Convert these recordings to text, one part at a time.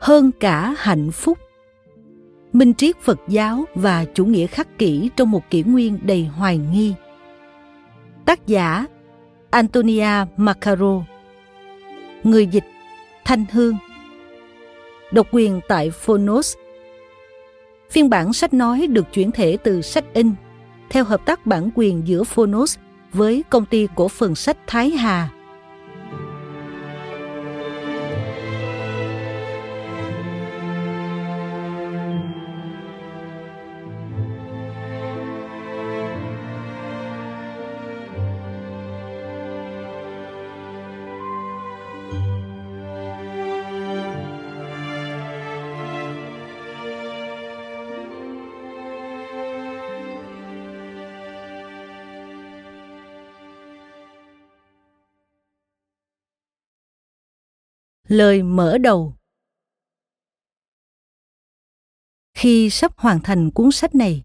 hơn cả hạnh phúc. Minh triết phật giáo và chủ nghĩa khắc kỷ trong một kỷ nguyên đầy hoài nghi. Tác giả antonia macaro người dịch thanh hương. Độc quyền tại phonos. Phiên bản sách nói được chuyển thể từ sách in, theo hợp tác bản quyền giữa phonos với công ty cổ phần sách thái hà. Lời mở đầu Khi sắp hoàn thành cuốn sách này,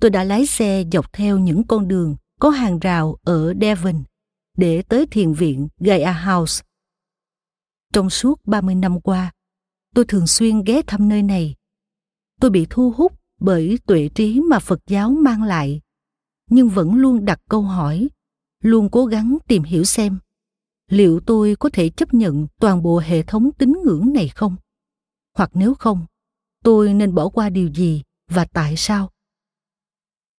tôi đã lái xe dọc theo những con đường có hàng rào ở Devon để tới thiền viện Gaia House. Trong suốt 30 năm qua, tôi thường xuyên ghé thăm nơi này. Tôi bị thu hút bởi tuệ trí mà Phật giáo mang lại, nhưng vẫn luôn đặt câu hỏi, luôn cố gắng tìm hiểu xem liệu tôi có thể chấp nhận toàn bộ hệ thống tín ngưỡng này không? Hoặc nếu không, tôi nên bỏ qua điều gì và tại sao?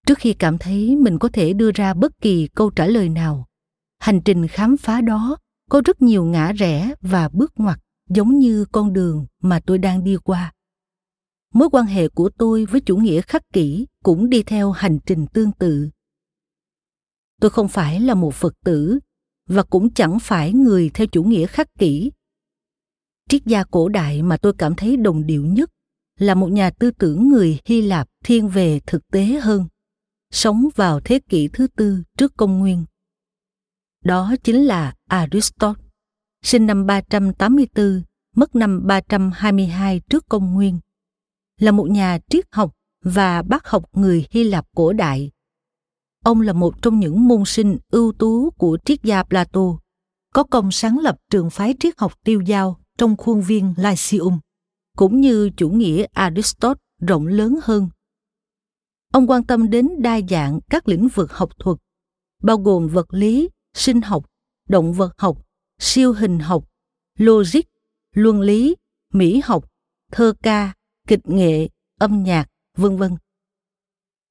Trước khi cảm thấy mình có thể đưa ra bất kỳ câu trả lời nào, hành trình khám phá đó có rất nhiều ngã rẽ và bước ngoặt giống như con đường mà tôi đang đi qua. Mối quan hệ của tôi với chủ nghĩa khắc kỷ cũng đi theo hành trình tương tự. Tôi không phải là một phật tử và cũng chẳng phải người theo chủ nghĩa khắc kỷ. Triết gia cổ đại mà tôi cảm thấy đồng điệu nhất là một nhà tư tưởng người Hy Lạp thiên về thực tế hơn, sống vào thế kỷ thứ tư trước công nguyên. Đó chính là Aristotle, sinh năm 384, mất năm 322 trước công nguyên. Là một nhà triết học và bác học người Hy Lạp cổ đại Ông là một trong những môn sinh ưu tú của triết gia Plato, có công sáng lập trường phái triết học tiêu giao trong khuôn viên Lyceum, cũng như chủ nghĩa Aristotle rộng lớn hơn. Ông quan tâm đến đa dạng các lĩnh vực học thuật, bao gồm vật lý, sinh học, động vật học, siêu hình học, logic, luân lý, mỹ học, thơ ca, kịch nghệ, âm nhạc, vân vân.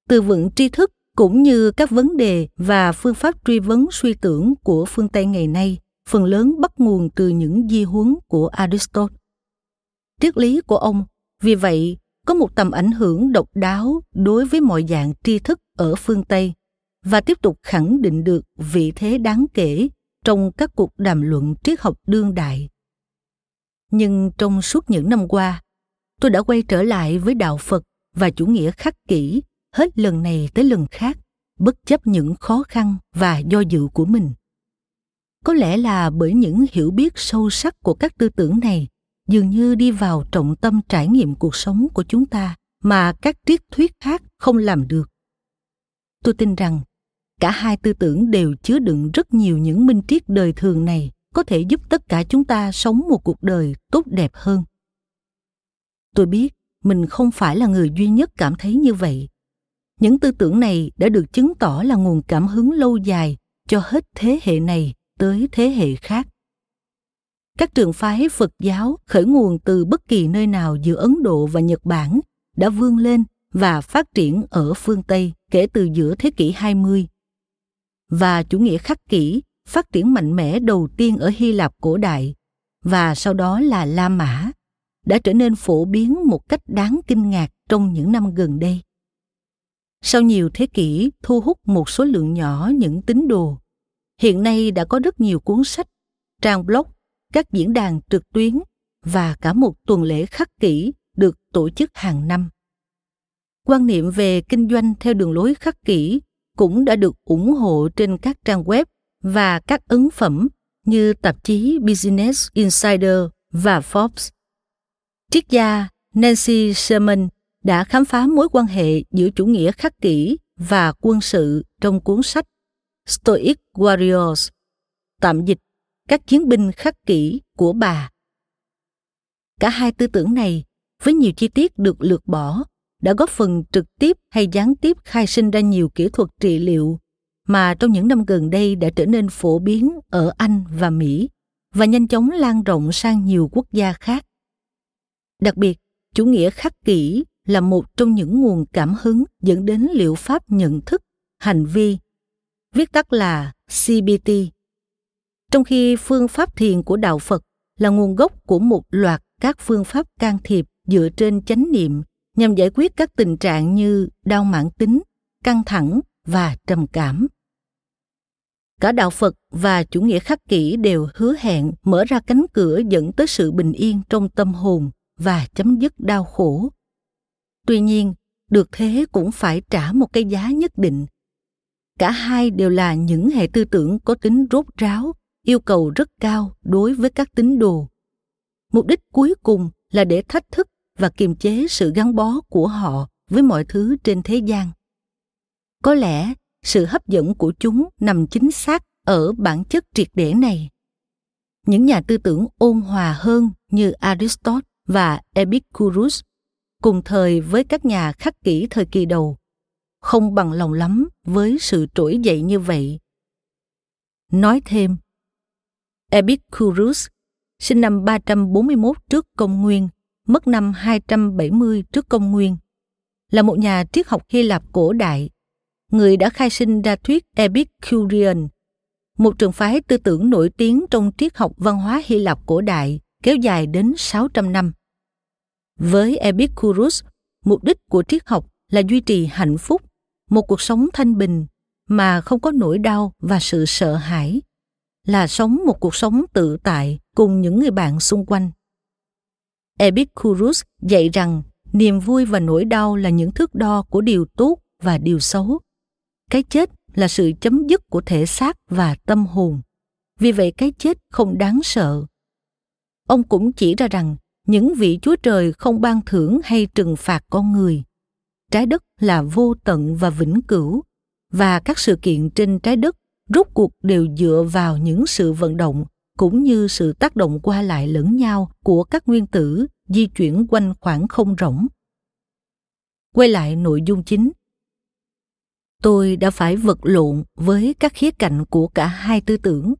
Từ vựng tri thức cũng như các vấn đề và phương pháp truy vấn suy tưởng của phương Tây ngày nay phần lớn bắt nguồn từ những di huấn của Aristotle. Triết lý của ông vì vậy có một tầm ảnh hưởng độc đáo đối với mọi dạng tri thức ở phương Tây và tiếp tục khẳng định được vị thế đáng kể trong các cuộc đàm luận triết học đương đại. Nhưng trong suốt những năm qua, tôi đã quay trở lại với đạo Phật và chủ nghĩa khắc kỷ hết lần này tới lần khác, bất chấp những khó khăn và do dự của mình. Có lẽ là bởi những hiểu biết sâu sắc của các tư tưởng này dường như đi vào trọng tâm trải nghiệm cuộc sống của chúng ta mà các triết thuyết khác không làm được. Tôi tin rằng, cả hai tư tưởng đều chứa đựng rất nhiều những minh triết đời thường này có thể giúp tất cả chúng ta sống một cuộc đời tốt đẹp hơn. Tôi biết, mình không phải là người duy nhất cảm thấy như vậy những tư tưởng này đã được chứng tỏ là nguồn cảm hứng lâu dài cho hết thế hệ này tới thế hệ khác các trường phái phật giáo khởi nguồn từ bất kỳ nơi nào giữa ấn độ và nhật bản đã vươn lên và phát triển ở phương Tây kể từ giữa thế kỷ 20. Và chủ nghĩa khắc kỷ phát triển mạnh mẽ đầu tiên ở Hy Lạp cổ đại, và sau đó là La Mã, đã trở nên phổ biến một cách đáng kinh ngạc trong những năm gần đây. Sau nhiều thế kỷ thu hút một số lượng nhỏ những tín đồ, hiện nay đã có rất nhiều cuốn sách, trang blog, các diễn đàn trực tuyến và cả một tuần lễ khắc kỷ được tổ chức hàng năm. Quan niệm về kinh doanh theo đường lối khắc kỷ cũng đã được ủng hộ trên các trang web và các ấn phẩm như tạp chí Business Insider và Forbes. Triết gia Nancy Sherman đã khám phá mối quan hệ giữa chủ nghĩa khắc kỷ và quân sự trong cuốn sách Stoic Warriors, tạm dịch các chiến binh khắc kỷ của bà. Cả hai tư tưởng này, với nhiều chi tiết được lược bỏ, đã góp phần trực tiếp hay gián tiếp khai sinh ra nhiều kỹ thuật trị liệu mà trong những năm gần đây đã trở nên phổ biến ở Anh và Mỹ và nhanh chóng lan rộng sang nhiều quốc gia khác. Đặc biệt, chủ nghĩa khắc kỷ là một trong những nguồn cảm hứng dẫn đến liệu pháp nhận thức, hành vi, viết tắt là CBT. Trong khi phương pháp thiền của đạo Phật là nguồn gốc của một loạt các phương pháp can thiệp dựa trên chánh niệm nhằm giải quyết các tình trạng như đau mãn tính, căng thẳng và trầm cảm. Cả đạo Phật và chủ nghĩa khắc kỷ đều hứa hẹn mở ra cánh cửa dẫn tới sự bình yên trong tâm hồn và chấm dứt đau khổ. Tuy nhiên, được thế cũng phải trả một cái giá nhất định. Cả hai đều là những hệ tư tưởng có tính rốt ráo, yêu cầu rất cao đối với các tín đồ. Mục đích cuối cùng là để thách thức và kiềm chế sự gắn bó của họ với mọi thứ trên thế gian có lẽ sự hấp dẫn của chúng nằm chính xác ở bản chất triệt để này những nhà tư tưởng ôn hòa hơn như aristotle và epicurus cùng thời với các nhà khắc kỷ thời kỳ đầu. Không bằng lòng lắm với sự trỗi dậy như vậy. Nói thêm Epicurus sinh năm 341 trước công nguyên mất năm 270 trước công nguyên, là một nhà triết học Hy Lạp cổ đại, người đã khai sinh ra thuyết Epicurean, một trường phái tư tưởng nổi tiếng trong triết học văn hóa Hy Lạp cổ đại kéo dài đến 600 năm. Với Epicurus, mục đích của triết học là duy trì hạnh phúc, một cuộc sống thanh bình mà không có nỗi đau và sự sợ hãi, là sống một cuộc sống tự tại cùng những người bạn xung quanh. Epicurus dạy rằng niềm vui và nỗi đau là những thước đo của điều tốt và điều xấu. Cái chết là sự chấm dứt của thể xác và tâm hồn. Vì vậy cái chết không đáng sợ. Ông cũng chỉ ra rằng những vị Chúa Trời không ban thưởng hay trừng phạt con người. Trái đất là vô tận và vĩnh cửu, và các sự kiện trên trái đất rốt cuộc đều dựa vào những sự vận động cũng như sự tác động qua lại lẫn nhau của các nguyên tử di chuyển quanh khoảng không rỗng. Quay lại nội dung chính. Tôi đã phải vật lộn với các khía cạnh của cả hai tư tưởng.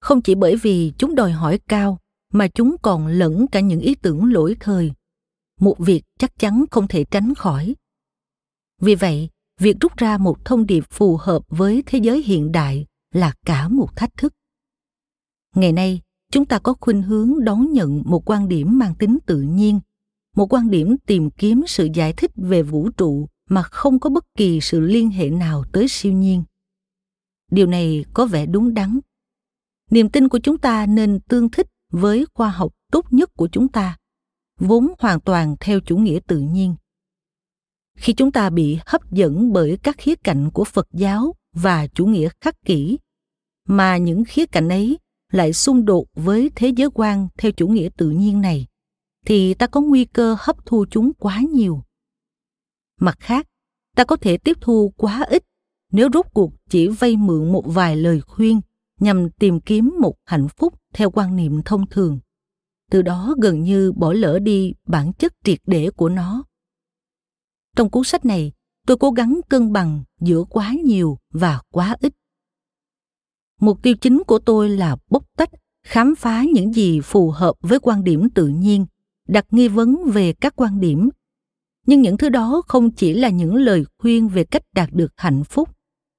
Không chỉ bởi vì chúng đòi hỏi cao, mà chúng còn lẫn cả những ý tưởng lỗi thời. Một việc chắc chắn không thể tránh khỏi. Vì vậy, việc rút ra một thông điệp phù hợp với thế giới hiện đại là cả một thách thức ngày nay chúng ta có khuynh hướng đón nhận một quan điểm mang tính tự nhiên một quan điểm tìm kiếm sự giải thích về vũ trụ mà không có bất kỳ sự liên hệ nào tới siêu nhiên điều này có vẻ đúng đắn niềm tin của chúng ta nên tương thích với khoa học tốt nhất của chúng ta, vốn hoàn toàn theo chủ nghĩa tự nhiên. Khi chúng ta bị hấp dẫn bởi các khía cạnh của phật giáo và chủ nghĩa khắc kỷ, mà những khía cạnh ấy lại xung đột với thế giới quan theo chủ nghĩa tự nhiên này, thì ta có nguy cơ hấp thu chúng quá nhiều. Mặt khác, ta có thể tiếp thu quá ít nếu rốt cuộc chỉ vay mượn một vài lời khuyên nhằm tìm kiếm một hạnh phúc theo quan niệm thông thường. Từ đó gần như bỏ lỡ đi bản chất triệt để của nó. Trong cuốn sách này, tôi cố gắng cân bằng giữa quá nhiều và quá ít. Mục tiêu chính của tôi là bóc tách, khám phá những gì phù hợp với quan điểm tự nhiên, đặt nghi vấn về các quan điểm. Nhưng những thứ đó không chỉ là những lời khuyên về cách đạt được hạnh phúc.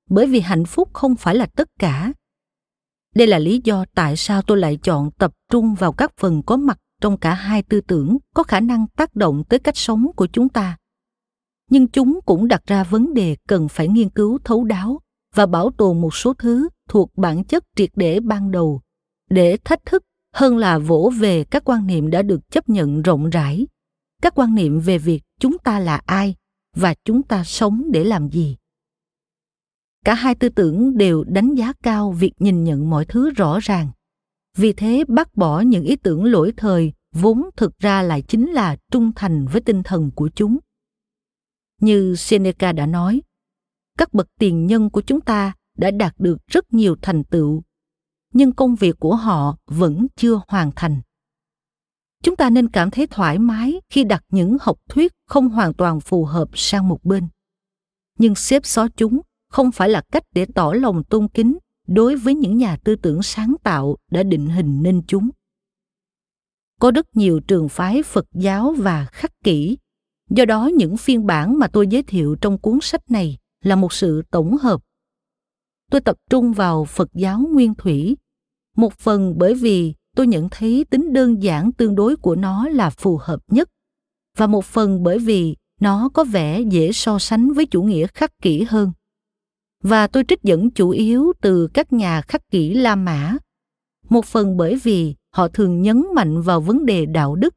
Bởi vì hạnh phúc không phải là tất cả đây là lý do tại sao tôi lại chọn tập trung vào các phần có mặt trong cả hai tư tưởng có khả năng tác động tới cách sống của chúng ta. Nhưng chúng cũng đặt ra vấn đề cần phải nghiên cứu thấu đáo và bảo tồn một số thứ thuộc bản chất triệt để ban đầu. Để thách thức hơn là vỗ về các quan niệm đã được chấp nhận rộng rãi. Các quan niệm về việc chúng ta là ai và chúng ta sống để làm gì cả hai tư tưởng đều đánh giá cao việc nhìn nhận mọi thứ rõ ràng. Vì thế, bác bỏ những ý tưởng lỗi thời vốn thực ra lại chính là trung thành với tinh thần của chúng. Như seneca đã nói, các bậc tiền nhân của chúng ta đã đạt được rất nhiều thành tựu, nhưng công việc của họ vẫn chưa hoàn thành. Chúng ta nên cảm thấy thoải mái khi đặt những học thuyết không hoàn toàn phù hợp sang một bên. Nhưng xếp xó chúng không phải là cách để tỏ lòng tôn kính đối với những nhà tư tưởng sáng tạo đã định hình nên chúng. Có rất nhiều trường phái phật giáo và khắc kỷ. Do đó, những phiên bản mà tôi giới thiệu trong cuốn sách này là một sự tổng hợp. Tôi tập trung vào phật giáo nguyên thủy. Một phần bởi vì tôi nhận thấy tính đơn giản tương đối của nó là phù hợp nhất. Và một phần bởi vì nó có vẻ dễ so sánh với chủ nghĩa khắc kỷ hơn và tôi trích dẫn chủ yếu từ các nhà khắc kỷ La Mã. Một phần bởi vì họ thường nhấn mạnh vào vấn đề đạo đức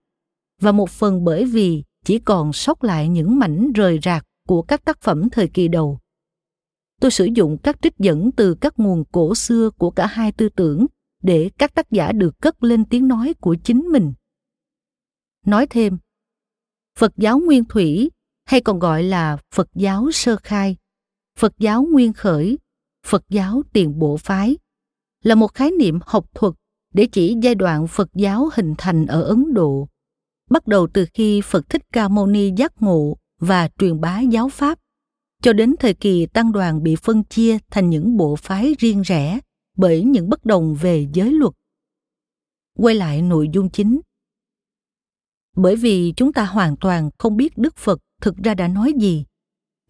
và một phần bởi vì chỉ còn sót lại những mảnh rời rạc của các tác phẩm thời kỳ đầu. Tôi sử dụng các trích dẫn từ các nguồn cổ xưa của cả hai tư tưởng để các tác giả được cất lên tiếng nói của chính mình. Nói thêm, Phật giáo Nguyên Thủy hay còn gọi là Phật giáo sơ khai Phật giáo nguyên khởi, Phật giáo tiền bộ phái là một khái niệm học thuật để chỉ giai đoạn Phật giáo hình thành ở Ấn Độ, bắt đầu từ khi Phật Thích Ca Mâu Ni giác ngộ và truyền bá giáo pháp, cho đến thời kỳ tăng đoàn bị phân chia thành những bộ phái riêng rẽ bởi những bất đồng về giới luật. Quay lại nội dung chính. Bởi vì chúng ta hoàn toàn không biết Đức Phật thực ra đã nói gì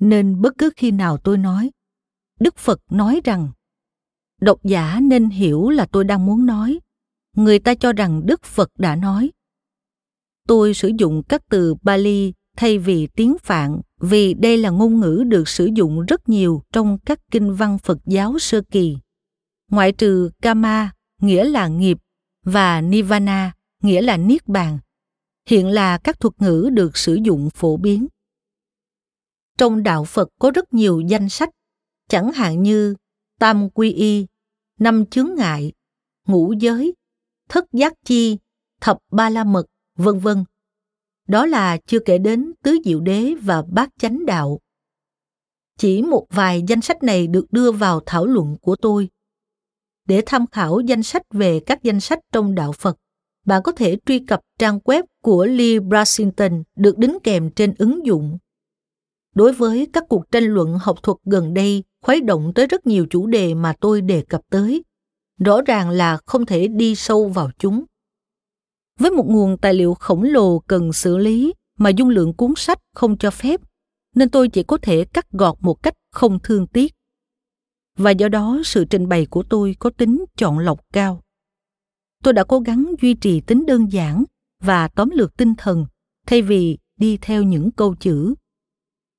nên bất cứ khi nào tôi nói, đức phật nói rằng, độc giả nên hiểu là tôi đang muốn nói. Người ta cho rằng đức phật đã nói. Tôi sử dụng các từ bali thay vì tiếng phạn vì đây là ngôn ngữ được sử dụng rất nhiều trong các kinh văn phật giáo sơ kỳ. Ngoại trừ kama, nghĩa là nghiệp, và nirvana, nghĩa là niết bàn, hiện là các thuật ngữ được sử dụng phổ biến trong đạo Phật có rất nhiều danh sách, chẳng hạn như Tam Quy Y, Năm Chướng Ngại, Ngũ Giới, Thất Giác Chi, Thập Ba La Mật, vân vân. Đó là chưa kể đến Tứ Diệu Đế và Bát Chánh Đạo. Chỉ một vài danh sách này được đưa vào thảo luận của tôi. Để tham khảo danh sách về các danh sách trong đạo Phật, bạn có thể truy cập trang web của Lee Brasington được đính kèm trên ứng dụng đối với các cuộc tranh luận học thuật gần đây, khuấy động tới rất nhiều chủ đề mà tôi đề cập tới. Rõ ràng là không thể đi sâu vào chúng. Với một nguồn tài liệu khổng lồ cần xử lý mà dung lượng cuốn sách không cho phép, nên tôi chỉ có thể cắt gọt một cách không thương tiếc. Và do đó, sự trình bày của tôi có tính chọn lọc cao. Tôi đã cố gắng duy trì tính đơn giản và tóm lược tinh thần, thay vì đi theo những câu chữ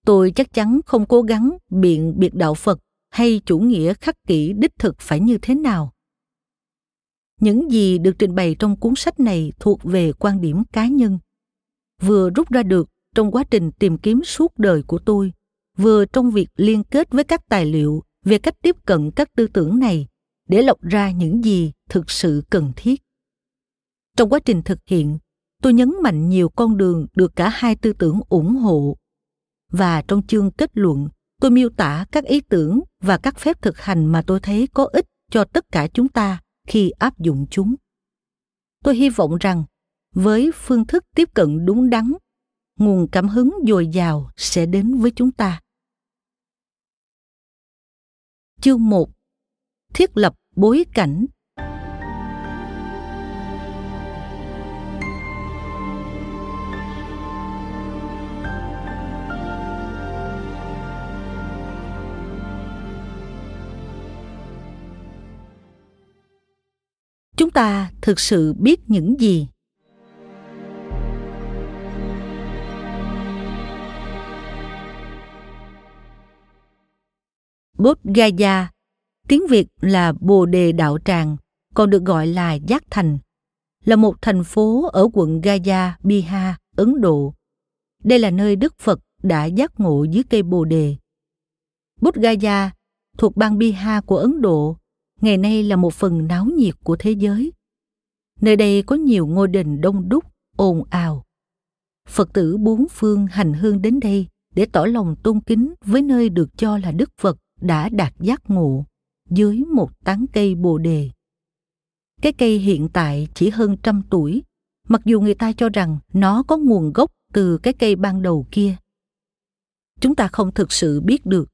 tôi chắc chắn không cố gắng biện biệt đạo phật hay chủ nghĩa khắc kỷ đích thực phải như thế nào. Những gì được trình bày trong cuốn sách này thuộc về quan điểm cá nhân. Vừa rút ra được trong quá trình tìm kiếm suốt đời của tôi, vừa trong việc liên kết với các tài liệu về cách tiếp cận các tư tưởng này để lọc ra những gì thực sự cần thiết. Trong quá trình thực hiện, tôi nhấn mạnh nhiều con đường được cả hai tư tưởng ủng hộ và trong chương kết luận, tôi miêu tả các ý tưởng và các phép thực hành mà tôi thấy có ích cho tất cả chúng ta khi áp dụng chúng. Tôi hy vọng rằng, với phương thức tiếp cận đúng đắn, nguồn cảm hứng dồi dào sẽ đến với chúng ta. Chương 1 thiết lập bối cảnh chúng ta thực sự biết những gì Bốt Gaya, tiếng Việt là Bồ Đề Đạo Tràng, còn được gọi là Giác Thành, là một thành phố ở quận Gaya, Bihar, Ấn Độ. Đây là nơi Đức Phật đã giác ngộ dưới cây Bồ Đề. Bốt Gaya thuộc bang Bihar của Ấn Độ ngày nay là một phần náo nhiệt của thế giới. Nơi đây có nhiều ngôi đền đông đúc, ồn ào. Phật tử bốn phương hành hương đến đây để tỏ lòng tôn kính với nơi được cho là Đức Phật đã đạt giác ngộ dưới một tán cây bồ đề. Cái cây hiện tại chỉ hơn trăm tuổi, mặc dù người ta cho rằng nó có nguồn gốc từ cái cây ban đầu kia. Chúng ta không thực sự biết được.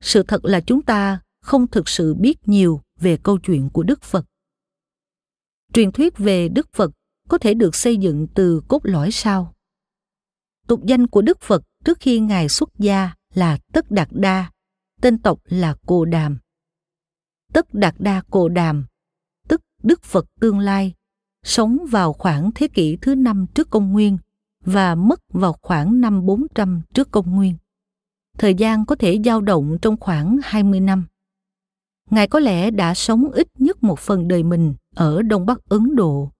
Sự thật là chúng ta không thực sự biết nhiều về câu chuyện của Đức Phật. Truyền thuyết về Đức Phật có thể được xây dựng từ cốt lõi sau. Tục danh của Đức Phật trước khi Ngài xuất gia là Tất Đạt Đa, tên tộc là Cồ Đàm. Tất Đạt Đa Cồ Đàm, tức Đức Phật tương lai, sống vào khoảng thế kỷ thứ năm trước công nguyên và mất vào khoảng năm 400 trước công nguyên. Thời gian có thể dao động trong khoảng 20 năm. Ngài có lẽ đã sống ít nhất một phần đời mình ở Đông Bắc Ấn Độ.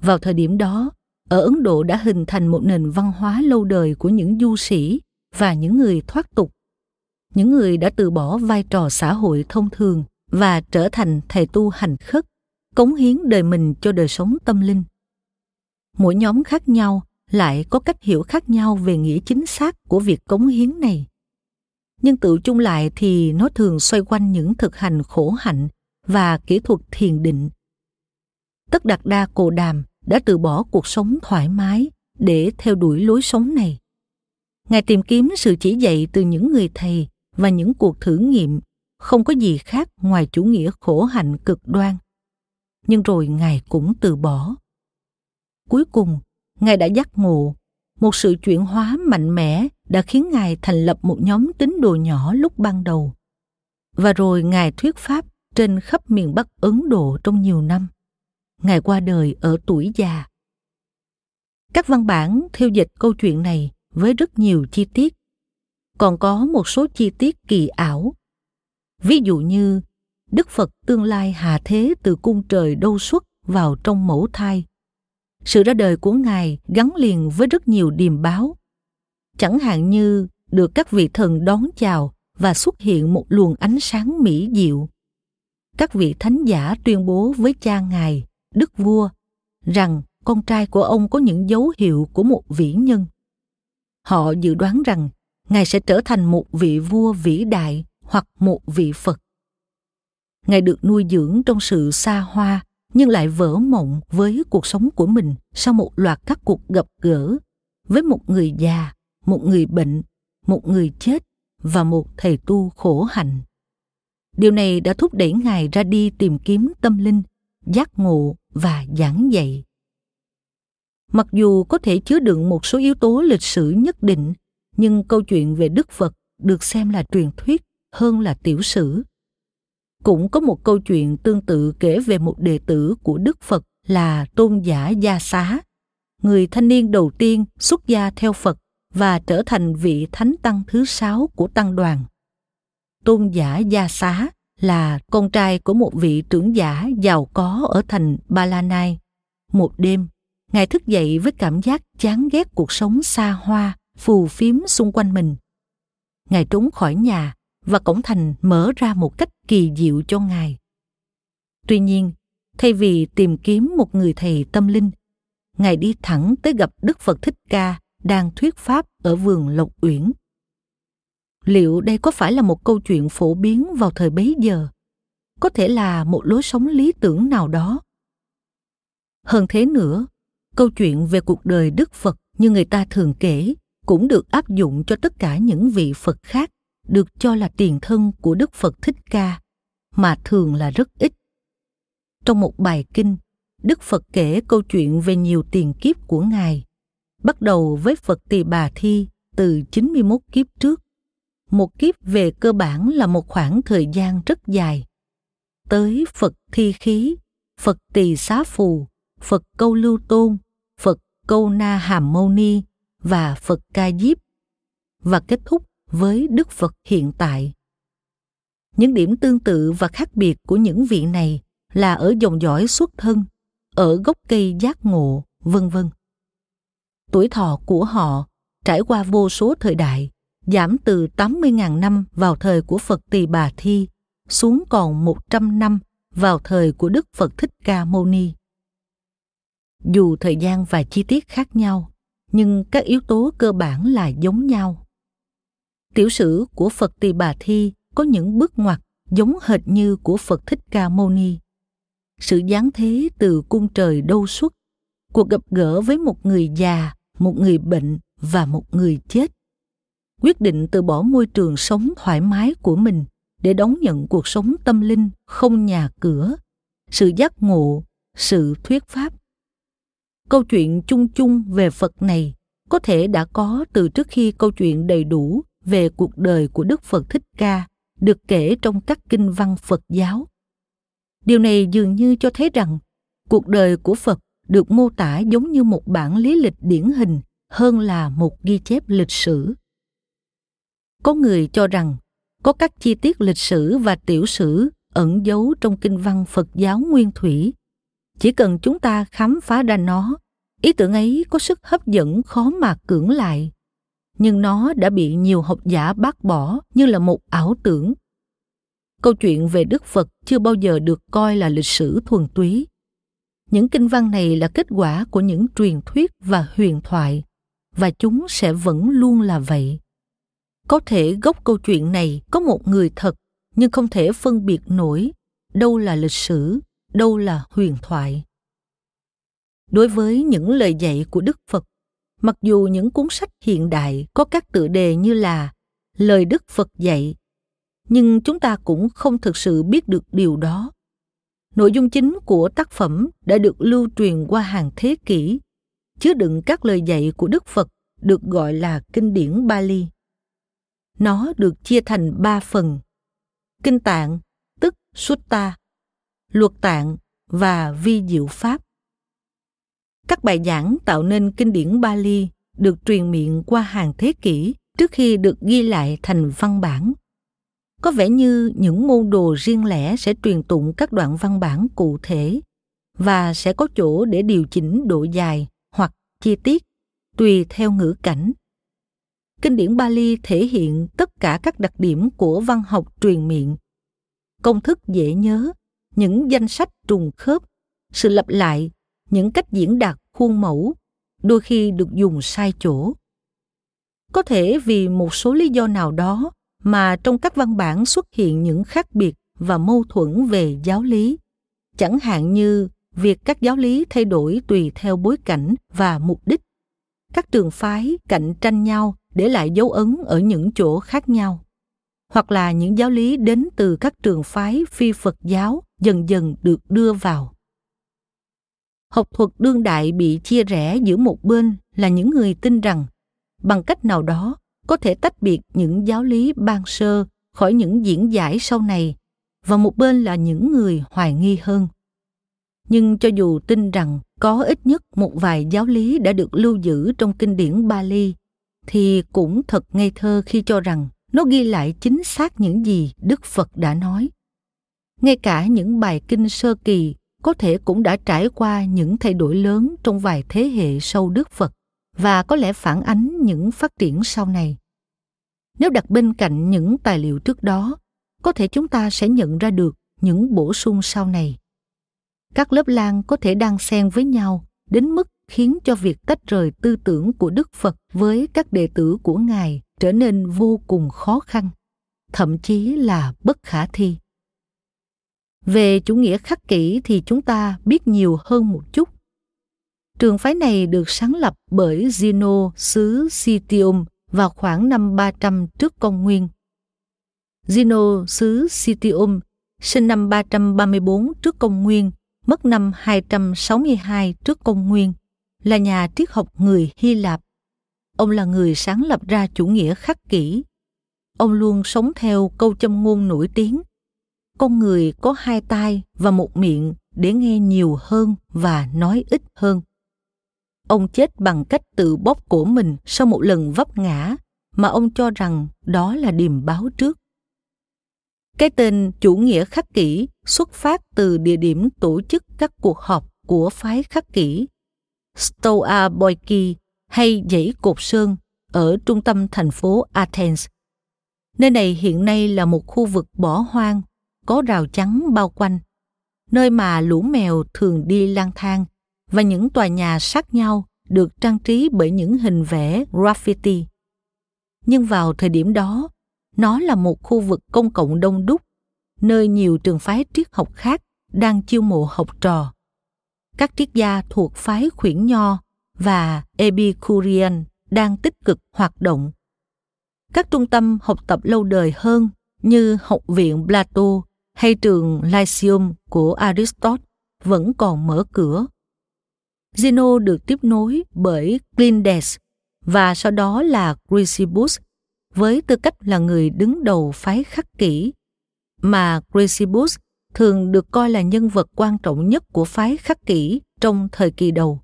Vào thời điểm đó, ở Ấn Độ đã hình thành một nền văn hóa lâu đời của những du sĩ và những người thoát tục. Những người đã từ bỏ vai trò xã hội thông thường và trở thành thầy tu hành khất, cống hiến đời mình cho đời sống tâm linh. Mỗi nhóm khác nhau lại có cách hiểu khác nhau về nghĩa chính xác của việc cống hiến này nhưng tự chung lại thì nó thường xoay quanh những thực hành khổ hạnh và kỹ thuật thiền định. Tất Đạt Đa Cồ Đàm đã từ bỏ cuộc sống thoải mái để theo đuổi lối sống này. Ngài tìm kiếm sự chỉ dạy từ những người thầy và những cuộc thử nghiệm không có gì khác ngoài chủ nghĩa khổ hạnh cực đoan. Nhưng rồi Ngài cũng từ bỏ. Cuối cùng, Ngài đã giác ngộ một sự chuyển hóa mạnh mẽ đã khiến ngài thành lập một nhóm tín đồ nhỏ lúc ban đầu. Và rồi ngài thuyết pháp trên khắp miền bắc ấn độ trong nhiều năm. Ngài qua đời ở tuổi già. Các văn bản theo dịch câu chuyện này với rất nhiều chi tiết. Còn có một số chi tiết kỳ ảo. Ví dụ như, đức phật tương lai hạ thế từ cung trời đâu xuất vào trong mẫu thai. Sự ra đời của ngài gắn liền với rất nhiều điềm báo chẳng hạn như, được các vị thần đón chào và xuất hiện một luồng ánh sáng mỹ diệu. Các vị thánh giả tuyên bố với cha ngài, đức vua, rằng con trai của ông có những dấu hiệu của một vĩ nhân. Họ dự đoán rằng, ngài sẽ trở thành một vị vua vĩ đại hoặc một vị phật. Ngài được nuôi dưỡng trong sự xa hoa, nhưng lại vỡ mộng với cuộc sống của mình sau một loạt các cuộc gặp gỡ với một người già một người bệnh một người chết và một thầy tu khổ hạnh. Điều này đã thúc đẩy ngài ra đi tìm kiếm tâm linh giác ngộ và giảng dạy. Mặc dù có thể chứa đựng một số yếu tố lịch sử nhất định nhưng câu chuyện về đức phật được xem là truyền thuyết hơn là tiểu sử. Cũng có một câu chuyện tương tự kể về một đệ tử của Đức Phật là Tôn giả Gia Xá, người thanh niên đầu tiên xuất gia theo Phật và trở thành vị thánh tăng thứ sáu của tăng đoàn. Tôn giả Gia Xá là con trai của một vị trưởng giả giàu có ở thành Balanai. Một đêm, Ngài thức dậy với cảm giác chán ghét cuộc sống xa hoa, phù phiếm xung quanh mình. Ngài trốn khỏi nhà và cổng thành mở ra một cách kỳ diệu cho ngài Tuy nhiên, thay vì tìm kiếm một người thầy tâm linh, Ngài đi thẳng tới gặp Đức Phật Thích Ca đang thuyết pháp ở vườn Lộc Uyển. Liệu đây có phải là một câu chuyện phổ biến vào thời bấy giờ? Có thể là một lối sống lý tưởng nào đó. Hơn thế nữa, câu chuyện về cuộc đời Đức Phật như người ta thường kể cũng được áp dụng cho tất cả những vị Phật khác được cho là tiền thân của Đức Phật Thích Ca, mà thường là rất ít. Trong một bài kinh, Đức Phật kể câu chuyện về nhiều tiền kiếp của Ngài, bắt đầu với Phật Tỳ Bà Thi từ 91 kiếp trước. Một kiếp về cơ bản là một khoảng thời gian rất dài. Tới Phật Thi Khí, Phật Tỳ Xá Phù, Phật Câu Lưu Tôn, Phật Câu Na Hàm Mâu Ni và Phật Ca Diếp và kết thúc với Đức Phật hiện tại. Những điểm tương tự và khác biệt của những vị này là ở dòng dõi xuất thân, ở gốc cây giác ngộ, vân vân. Tuổi thọ của họ trải qua vô số thời đại, giảm từ 80.000 năm vào thời của Phật Tỳ Bà Thi xuống còn 100 năm vào thời của Đức Phật Thích Ca Mâu Ni. Dù thời gian và chi tiết khác nhau, nhưng các yếu tố cơ bản là giống nhau. Tiểu sử của Phật Tỳ Bà Thi có những bước ngoặt giống hệt như của Phật Thích Ca Mâu Ni. Sự giáng thế từ cung trời đâu xuất, cuộc gặp gỡ với một người già, một người bệnh và một người chết. Quyết định từ bỏ môi trường sống thoải mái của mình để đón nhận cuộc sống tâm linh không nhà cửa, sự giác ngộ, sự thuyết pháp câu chuyện chung chung về Phật này có thể đã có từ trước khi câu chuyện đầy đủ về cuộc đời của Đức Phật Thích Ca được kể trong các kinh văn Phật giáo. Điều này dường như cho thấy rằng cuộc đời của Phật được mô tả giống như một bản lý lịch điển hình hơn là một ghi chép lịch sử. Có người cho rằng, có các chi tiết lịch sử và tiểu sử ẩn giấu trong kinh văn Phật giáo nguyên thủy. Chỉ cần chúng ta khám phá ra nó, ý tưởng ấy có sức hấp dẫn khó mà cưỡng lại nhưng nó đã bị nhiều học giả bác bỏ như là một ảo tưởng câu chuyện về đức phật chưa bao giờ được coi là lịch sử thuần túy những kinh văn này là kết quả của những truyền thuyết và huyền thoại và chúng sẽ vẫn luôn là vậy có thể gốc câu chuyện này có một người thật nhưng không thể phân biệt nổi đâu là lịch sử đâu là huyền thoại đối với những lời dạy của Đức Phật. Mặc dù những cuốn sách hiện đại có các tựa đề như là lời Đức Phật dạy, nhưng chúng ta cũng không thực sự biết được điều đó. Nội dung chính của tác phẩm đã được lưu truyền qua hàng thế kỷ, chứa đựng các lời dạy của Đức Phật được gọi là kinh điển Bali. Nó được chia thành ba phần. Kinh tạng, tức Sutta, luật tạng và vi diệu pháp. Các bài giảng tạo nên kinh điển Bali được truyền miệng qua hàng thế kỷ trước khi được ghi lại thành văn bản. Có vẻ như những môn đồ riêng lẻ sẽ truyền tụng các đoạn văn bản cụ thể và sẽ có chỗ để điều chỉnh độ dài hoặc chi tiết tùy theo ngữ cảnh. Kinh điển Bali thể hiện tất cả các đặc điểm của văn học truyền miệng. Công thức dễ nhớ, những danh sách trùng khớp, sự lặp lại những cách diễn đạt khuôn mẫu đôi khi được dùng sai chỗ có thể vì một số lý do nào đó mà trong các văn bản xuất hiện những khác biệt và mâu thuẫn về giáo lý. Chẳng hạn như, việc các giáo lý thay đổi tùy theo bối cảnh và mục đích. Các trường phái cạnh tranh nhau để lại dấu ấn ở những chỗ khác nhau. Hoặc là những giáo lý đến từ các trường phái phi phật giáo dần dần được đưa vào. Học thuật đương đại bị chia rẽ giữa một bên là những người tin rằng, bằng cách nào đó có thể tách biệt những giáo lý ban sơ khỏi những diễn giải sau này và một bên là những người hoài nghi hơn nhưng cho dù tin rằng có ít nhất một vài giáo lý đã được lưu giữ trong kinh điển Bali, thì cũng thật ngây thơ khi cho rằng nó ghi lại chính xác những gì Đức Phật đã nói. Ngay cả những bài kinh sơ kỳ có thể cũng đã trải qua những thay đổi lớn trong vài thế hệ sau Đức Phật và có lẽ phản ánh những phát triển sau này. Nếu đặt bên cạnh những tài liệu trước đó, có thể chúng ta sẽ nhận ra được những bổ sung sau này các lớp lang có thể đang xen với nhau đến mức khiến cho việc tách rời tư tưởng của Đức Phật với các đệ tử của Ngài trở nên vô cùng khó khăn, thậm chí là bất khả thi. Về chủ nghĩa khắc kỷ thì chúng ta biết nhiều hơn một chút. Trường phái này được sáng lập bởi Zeno xứ Citium vào khoảng năm 300 trước công nguyên. Zeno xứ Citium sinh năm 334 trước công nguyên, mất năm 262 trước công nguyên, là nhà triết học người Hy Lạp. Ông là người sáng lập ra chủ nghĩa khắc kỷ. Ông luôn sống theo câu châm ngôn nổi tiếng con người có hai tai và một miệng để nghe nhiều hơn và nói ít hơn. Ông chết bằng cách tự bóp cổ mình sau một lần vấp ngã mà ông cho rằng đó là điềm báo trước. Cái tên chủ nghĩa khắc kỷ xuất phát từ địa điểm tổ chức các cuộc họp của phái khắc kỷ Stoa Boyki hay dãy cột sơn ở trung tâm thành phố Athens. Nơi này hiện nay là một khu vực bỏ hoang có rào chắn bao quanh, nơi mà lũ mèo thường đi lang thang và những tòa nhà sát nhau được trang trí bởi những hình vẽ graffiti. Nhưng vào thời điểm đó, nó là một khu vực công cộng đông đúc, nơi nhiều trường phái triết học khác đang chiêu mộ học trò. Các triết gia thuộc phái khuyển nho và Epicurean đang tích cực hoạt động. Các trung tâm học tập lâu đời hơn như Học viện Plato hay trường Lyceum của Aristotle vẫn còn mở cửa. Zeno được tiếp nối bởi Clindes và sau đó là Chrysippus với tư cách là người đứng đầu phái khắc kỷ, mà Chrysippus thường được coi là nhân vật quan trọng nhất của phái khắc kỷ trong thời kỳ đầu.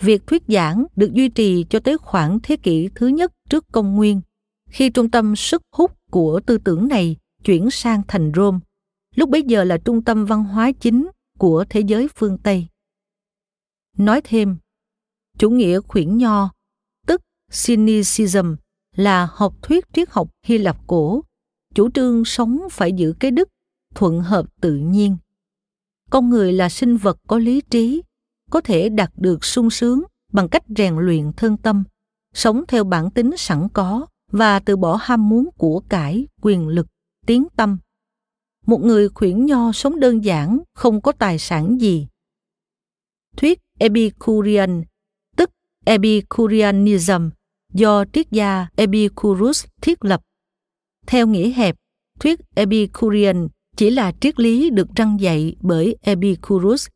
Việc thuyết giảng được duy trì cho tới khoảng thế kỷ thứ nhất trước công nguyên, khi trung tâm sức hút của tư tưởng này chuyển sang thành Rome lúc bấy giờ là trung tâm văn hóa chính của thế giới phương Tây. Nói thêm, chủ nghĩa khuyển nho, tức Cynicism, là học thuyết triết học Hy Lạp cổ, chủ trương sống phải giữ cái đức, thuận hợp tự nhiên. Con người là sinh vật có lý trí, có thể đạt được sung sướng bằng cách rèn luyện thân tâm, sống theo bản tính sẵn có và từ bỏ ham muốn của cải, quyền lực, tiếng tâm một người khuyển nho sống đơn giản, không có tài sản gì. Thuyết Epicurean, tức Epicureanism, do triết gia Epicurus thiết lập. Theo nghĩa hẹp, thuyết Epicurean chỉ là triết lý được răng dạy bởi Epicurus.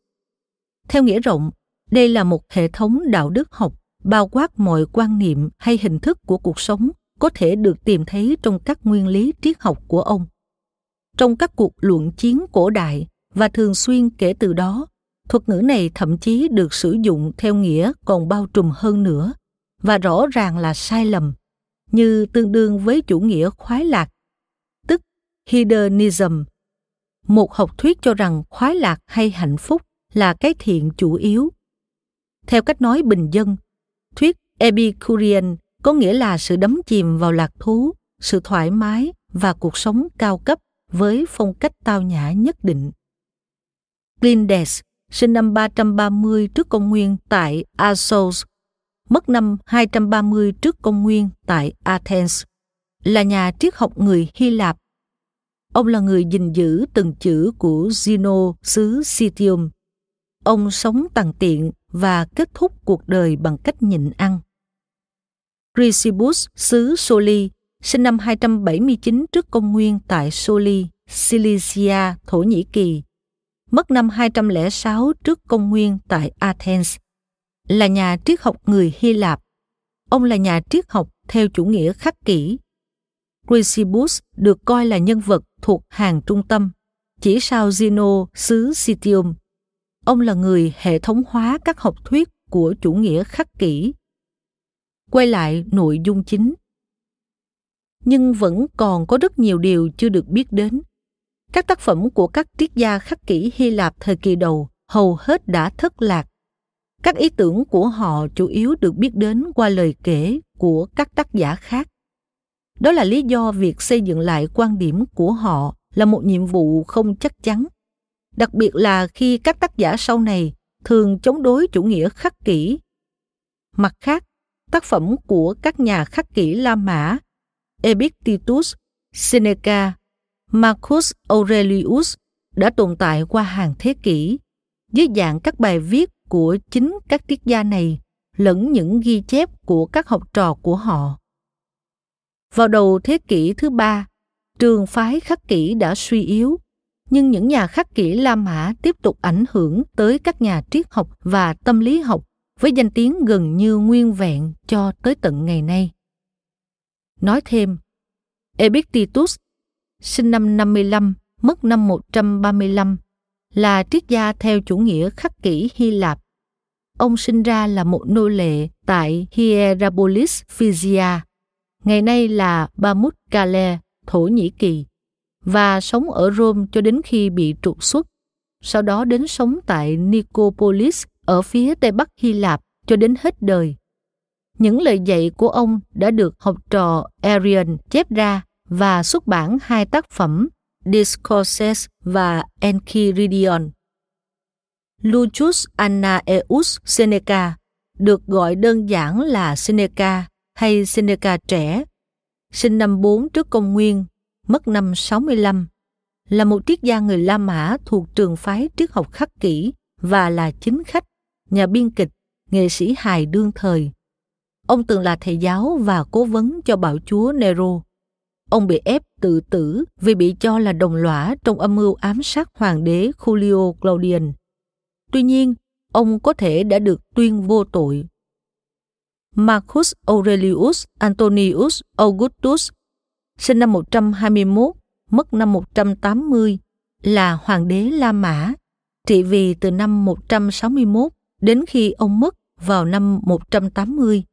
Theo nghĩa rộng, đây là một hệ thống đạo đức học bao quát mọi quan niệm hay hình thức của cuộc sống có thể được tìm thấy trong các nguyên lý triết học của ông trong các cuộc luận chiến cổ đại và thường xuyên kể từ đó thuật ngữ này thậm chí được sử dụng theo nghĩa còn bao trùm hơn nữa và rõ ràng là sai lầm, như tương đương với chủ nghĩa khoái lạc, tức hedonism một học thuyết cho rằng khoái lạc hay hạnh phúc là cái thiện chủ yếu theo cách nói bình dân, thuyết epicurean có nghĩa là sự đắm chìm vào lạc thú, sự thoải mái và cuộc sống cao cấp với phong cách tao nhã nhất định. Glindes sinh năm 330 trước công nguyên tại Assos, mất năm 230 trước công nguyên tại Athens, là nhà triết học người Hy Lạp. Ông là người gìn giữ từng chữ của Zeno xứ Citium. Ông sống tàn tiện và kết thúc cuộc đời bằng cách nhịn ăn. Chrysippus xứ Soli sinh năm 279 trước công nguyên tại Soli, Cilicia, Thổ Nhĩ Kỳ, mất năm 206 trước công nguyên tại Athens, là nhà triết học người Hy Lạp. Ông là nhà triết học theo chủ nghĩa khắc kỷ. Chrysippus được coi là nhân vật thuộc hàng trung tâm, chỉ sau Zeno xứ Citium. Ông là người hệ thống hóa các học thuyết của chủ nghĩa khắc kỷ. Quay lại nội dung chính nhưng vẫn còn có rất nhiều điều chưa được biết đến. Các tác phẩm của các triết gia khắc kỷ Hy Lạp thời kỳ đầu hầu hết đã thất lạc. Các ý tưởng của họ chủ yếu được biết đến qua lời kể của các tác giả khác. Đó là lý do việc xây dựng lại quan điểm của họ là một nhiệm vụ không chắc chắn. đặc biệt là khi các tác giả sau này thường chống đối chủ nghĩa khắc kỷ. Mặt khác, tác phẩm của các nhà khắc kỷ La Mã, Epictetus, Seneca, Marcus Aurelius đã tồn tại qua hàng thế kỷ dưới dạng các bài viết của chính các triết gia này lẫn những ghi chép của các học trò của họ. Vào đầu thế kỷ thứ ba, trường phái khắc kỷ đã suy yếu, nhưng những nhà khắc kỷ La Mã tiếp tục ảnh hưởng tới các nhà triết học và tâm lý học với danh tiếng gần như nguyên vẹn cho tới tận ngày nay. Nói thêm, Epictetus, sinh năm 55, mất năm 135, là triết gia theo chủ nghĩa khắc kỷ Hy Lạp. Ông sinh ra là một nô lệ tại Hierapolis, Phrygia, ngày nay là Pamukkale, Thổ Nhĩ Kỳ, và sống ở Rome cho đến khi bị trục xuất. Sau đó đến sống tại Nicopolis ở phía tây bắc Hy Lạp cho đến hết đời. Những lời dạy của ông đã được học trò Arian chép ra và xuất bản hai tác phẩm Discourses và Enchiridion. Lucius Annaeus Seneca được gọi đơn giản là Seneca hay Seneca trẻ, sinh năm 4 trước công nguyên, mất năm 65, là một triết gia người La Mã thuộc trường phái triết học khắc kỷ và là chính khách, nhà biên kịch, nghệ sĩ hài đương thời. Ông từng là thầy giáo và cố vấn cho bảo chúa Nero. Ông bị ép tự tử vì bị cho là đồng lõa trong âm mưu ám sát hoàng đế Julio Claudian. Tuy nhiên, ông có thể đã được tuyên vô tội. Marcus Aurelius Antonius Augustus, sinh năm 121, mất năm 180, là hoàng đế La Mã, trị vì từ năm 161 đến khi ông mất vào năm 180.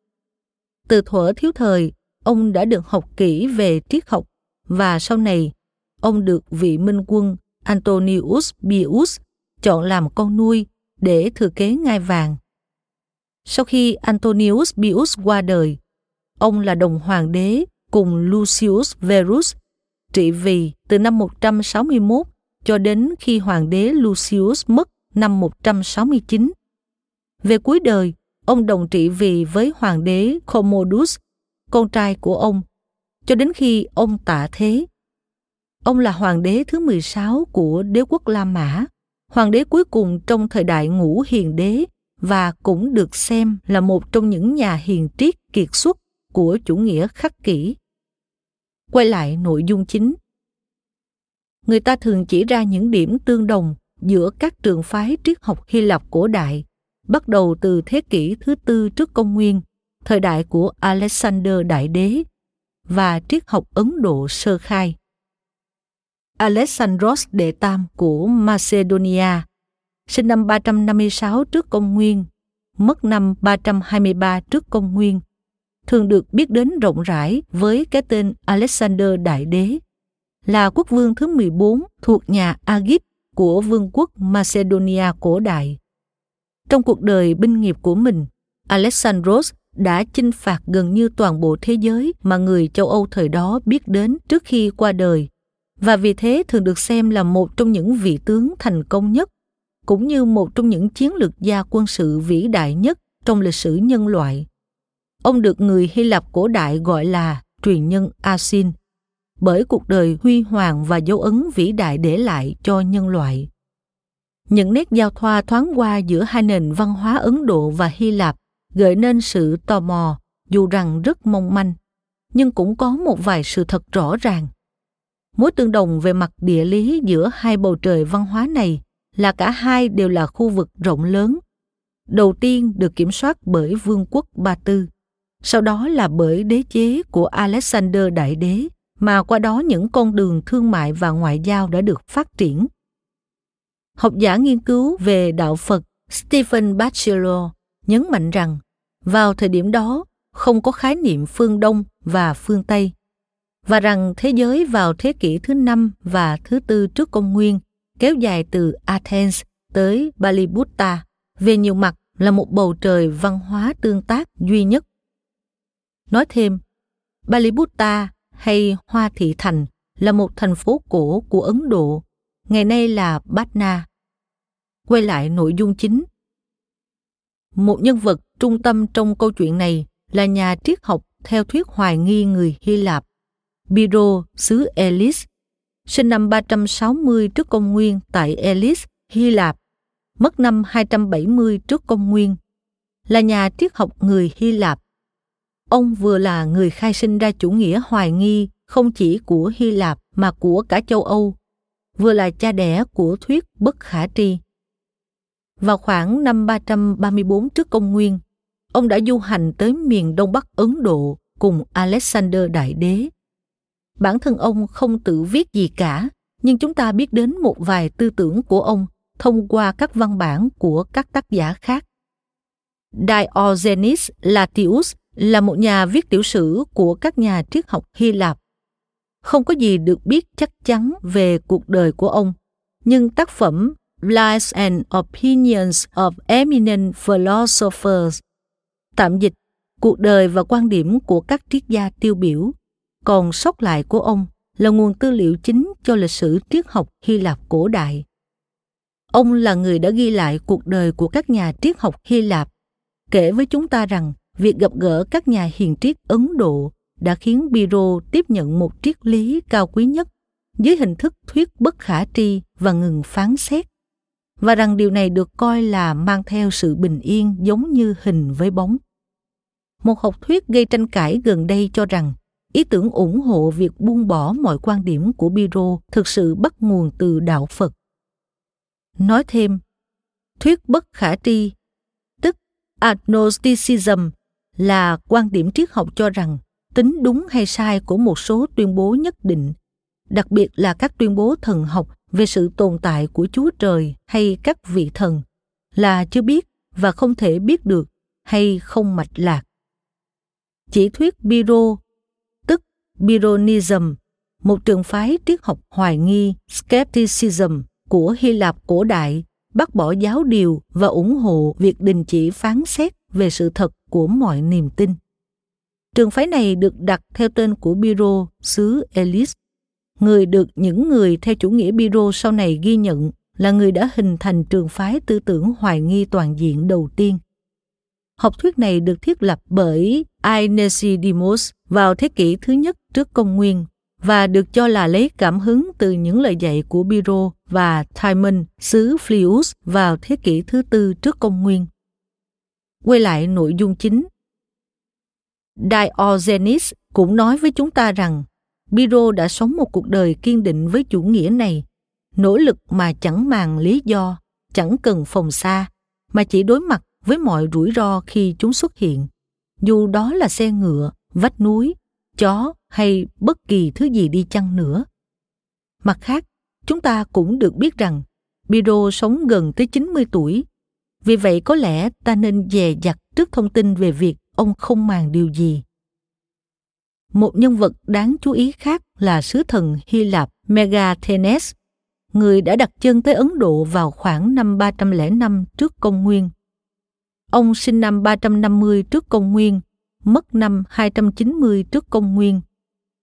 Từ thuở thiếu thời, ông đã được học kỹ về triết học và sau này ông được vị minh quân Antonius Pius chọn làm con nuôi để thừa kế ngai vàng. Sau khi Antonius Pius qua đời, ông là đồng hoàng đế cùng Lucius Verus trị vì từ năm 161 cho đến khi hoàng đế Lucius mất năm 169. Về cuối đời, ông đồng trị vì với hoàng đế Commodus, con trai của ông, cho đến khi ông tạ thế. Ông là hoàng đế thứ 16 của đế quốc La Mã, hoàng đế cuối cùng trong thời đại ngũ hiền đế và cũng được xem là một trong những nhà hiền triết kiệt xuất của chủ nghĩa khắc kỷ. Quay lại nội dung chính. Người ta thường chỉ ra những điểm tương đồng giữa các trường phái triết học Hy Lạp cổ đại, bắt đầu từ thế kỷ thứ tư trước công nguyên, thời đại của Alexander Đại Đế, và triết học Ấn Độ sơ khai. Alexandros đệ tam của Macedonia, sinh năm 356 trước công nguyên, mất năm 323 trước công nguyên, thường được biết đến rộng rãi với cái tên Alexander Đại Đế, là quốc vương thứ 14 thuộc nhà Agip của vương quốc Macedonia cổ đại. Trong cuộc đời binh nghiệp của mình, Alexandros đã chinh phạt gần như toàn bộ thế giới mà người châu Âu thời đó biết đến trước khi qua đời, và vì thế thường được xem là một trong những vị tướng thành công nhất, cũng như một trong những chiến lược gia quân sự vĩ đại nhất trong lịch sử nhân loại. Ông được người Hy Lạp cổ đại gọi là truyền nhân Asin, bởi cuộc đời huy hoàng và dấu ấn vĩ đại để lại cho nhân loại. Những nét giao thoa thoáng qua giữa hai nền văn hóa Ấn Độ và Hy Lạp gợi nên sự tò mò, dù rằng rất mong manh, nhưng cũng có một vài sự thật rõ ràng. Mối tương đồng về mặt địa lý giữa hai bầu trời văn hóa này là cả hai đều là khu vực rộng lớn, đầu tiên được kiểm soát bởi vương quốc ba tư, sau đó là bởi đế chế của alexander đại đế, mà qua đó những con đường thương mại và ngoại giao đã được phát triển. Học giả nghiên cứu về đạo phật stephen batchelor nhấn mạnh rằng vào thời điểm đó không có khái niệm phương Đông và phương Tây và rằng thế giới vào thế kỷ thứ năm và thứ tư trước công nguyên kéo dài từ Athens tới Balibutta về nhiều mặt là một bầu trời văn hóa tương tác duy nhất. Nói thêm, Balibutta hay Hoa Thị Thành là một thành phố cổ của Ấn Độ, ngày nay là Patna Quay lại nội dung chính. Một nhân vật trung tâm trong câu chuyện này là nhà triết học theo thuyết hoài nghi người Hy Lạp, Pyrrho xứ Elis, sinh năm 360 trước công nguyên tại Elis, Hy Lạp, mất năm 270 trước công nguyên, là nhà triết học người Hy Lạp. Ông vừa là người khai sinh ra chủ nghĩa hoài nghi không chỉ của Hy Lạp mà của cả châu Âu, vừa là cha đẻ của thuyết bất khả tri. Vào khoảng năm 334 trước công nguyên, ông đã du hành tới miền Đông Bắc Ấn Độ cùng Alexander Đại Đế. Bản thân ông không tự viết gì cả, nhưng chúng ta biết đến một vài tư tưởng của ông thông qua các văn bản của các tác giả khác. Diogenes latius là một nhà viết tiểu sử của các nhà triết học Hy Lạp. Không có gì được biết chắc chắn về cuộc đời của ông, nhưng tác phẩm Lives and Opinions of Eminent Philosophers. Tạm dịch cuộc đời và quan điểm của các triết gia tiêu biểu. Còn sót lại của ông là nguồn tư liệu chính cho lịch sử triết học Hy Lạp cổ đại. Ông là người đã ghi lại cuộc đời của các nhà triết học Hy Lạp, kể với chúng ta rằng việc gặp gỡ các nhà hiền triết Ấn Độ đã khiến biro tiếp nhận một triết lý cao quý nhất dưới hình thức thuyết bất khả tri và ngừng phán xét và rằng điều này được coi là mang theo sự bình yên giống như hình với bóng. Một học thuyết gây tranh cãi gần đây cho rằng ý tưởng ủng hộ việc buông bỏ mọi quan điểm của Biro thực sự bắt nguồn từ đạo Phật. Nói thêm, thuyết bất khả tri, tức agnosticism, là quan điểm triết học cho rằng tính đúng hay sai của một số tuyên bố nhất định, đặc biệt là các tuyên bố thần học về sự tồn tại của Chúa Trời hay các vị thần là chưa biết và không thể biết được hay không mạch lạc. Chỉ thuyết Biro tức Bironism một trường phái triết học hoài nghi skepticism của Hy Lạp cổ đại, bác bỏ giáo điều và ủng hộ việc đình chỉ phán xét về sự thật của mọi niềm tin. Trường phái này được đặt theo tên của Biro xứ Elis người được những người theo chủ nghĩa Biro sau này ghi nhận là người đã hình thành trường phái tư tưởng hoài nghi toàn diện đầu tiên. Học thuyết này được thiết lập bởi Aenesidimos vào thế kỷ thứ nhất trước công nguyên và được cho là lấy cảm hứng từ những lời dạy của Biro và Timon xứ Phlius vào thế kỷ thứ tư trước công nguyên. Quay lại nội dung chính. Diogenes cũng nói với chúng ta rằng Biro đã sống một cuộc đời kiên định với chủ nghĩa này, nỗ lực mà chẳng màng lý do, chẳng cần phòng xa, mà chỉ đối mặt với mọi rủi ro khi chúng xuất hiện, dù đó là xe ngựa, vách núi, chó hay bất kỳ thứ gì đi chăng nữa. Mặt khác, chúng ta cũng được biết rằng Biro sống gần tới 90 tuổi. Vì vậy có lẽ ta nên dè dặt trước thông tin về việc ông không màng điều gì một nhân vật đáng chú ý khác là sứ thần Hy Lạp Megathenes, người đã đặt chân tới Ấn Độ vào khoảng năm 305 trước công nguyên. Ông sinh năm 350 trước công nguyên, mất năm 290 trước công nguyên,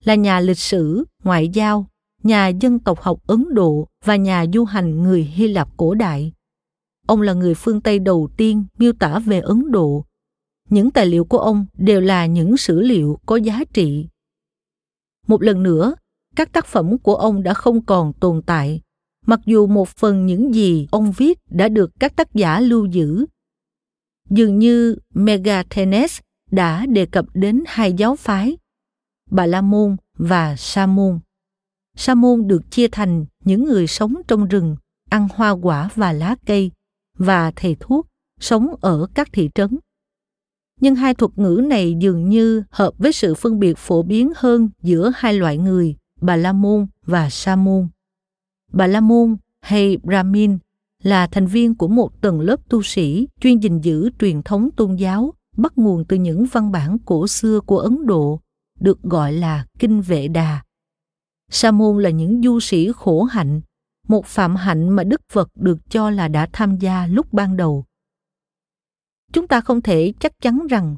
là nhà lịch sử, ngoại giao, nhà dân tộc học Ấn Độ và nhà du hành người Hy Lạp cổ đại. Ông là người phương Tây đầu tiên miêu tả về Ấn Độ những tài liệu của ông đều là những sử liệu có giá trị. Một lần nữa, các tác phẩm của ông đã không còn tồn tại. Mặc dù một phần những gì ông viết đã được các tác giả lưu giữ, dường như megathenes đã đề cập đến hai giáo phái bà la môn và sa môn sa môn được chia thành những người sống trong rừng, ăn hoa quả và lá cây, và thầy thuốc sống ở các thị trấn nhưng hai thuật ngữ này dường như hợp với sự phân biệt phổ biến hơn giữa hai loại người, Bà La Môn và Sa Môn. Bà La Môn hay Brahmin là thành viên của một tầng lớp tu sĩ chuyên gìn giữ truyền thống tôn giáo bắt nguồn từ những văn bản cổ xưa của Ấn Độ, được gọi là Kinh Vệ Đà. Sa môn là những du sĩ khổ hạnh, một phạm hạnh mà Đức Phật được cho là đã tham gia lúc ban đầu chúng ta không thể chắc chắn rằng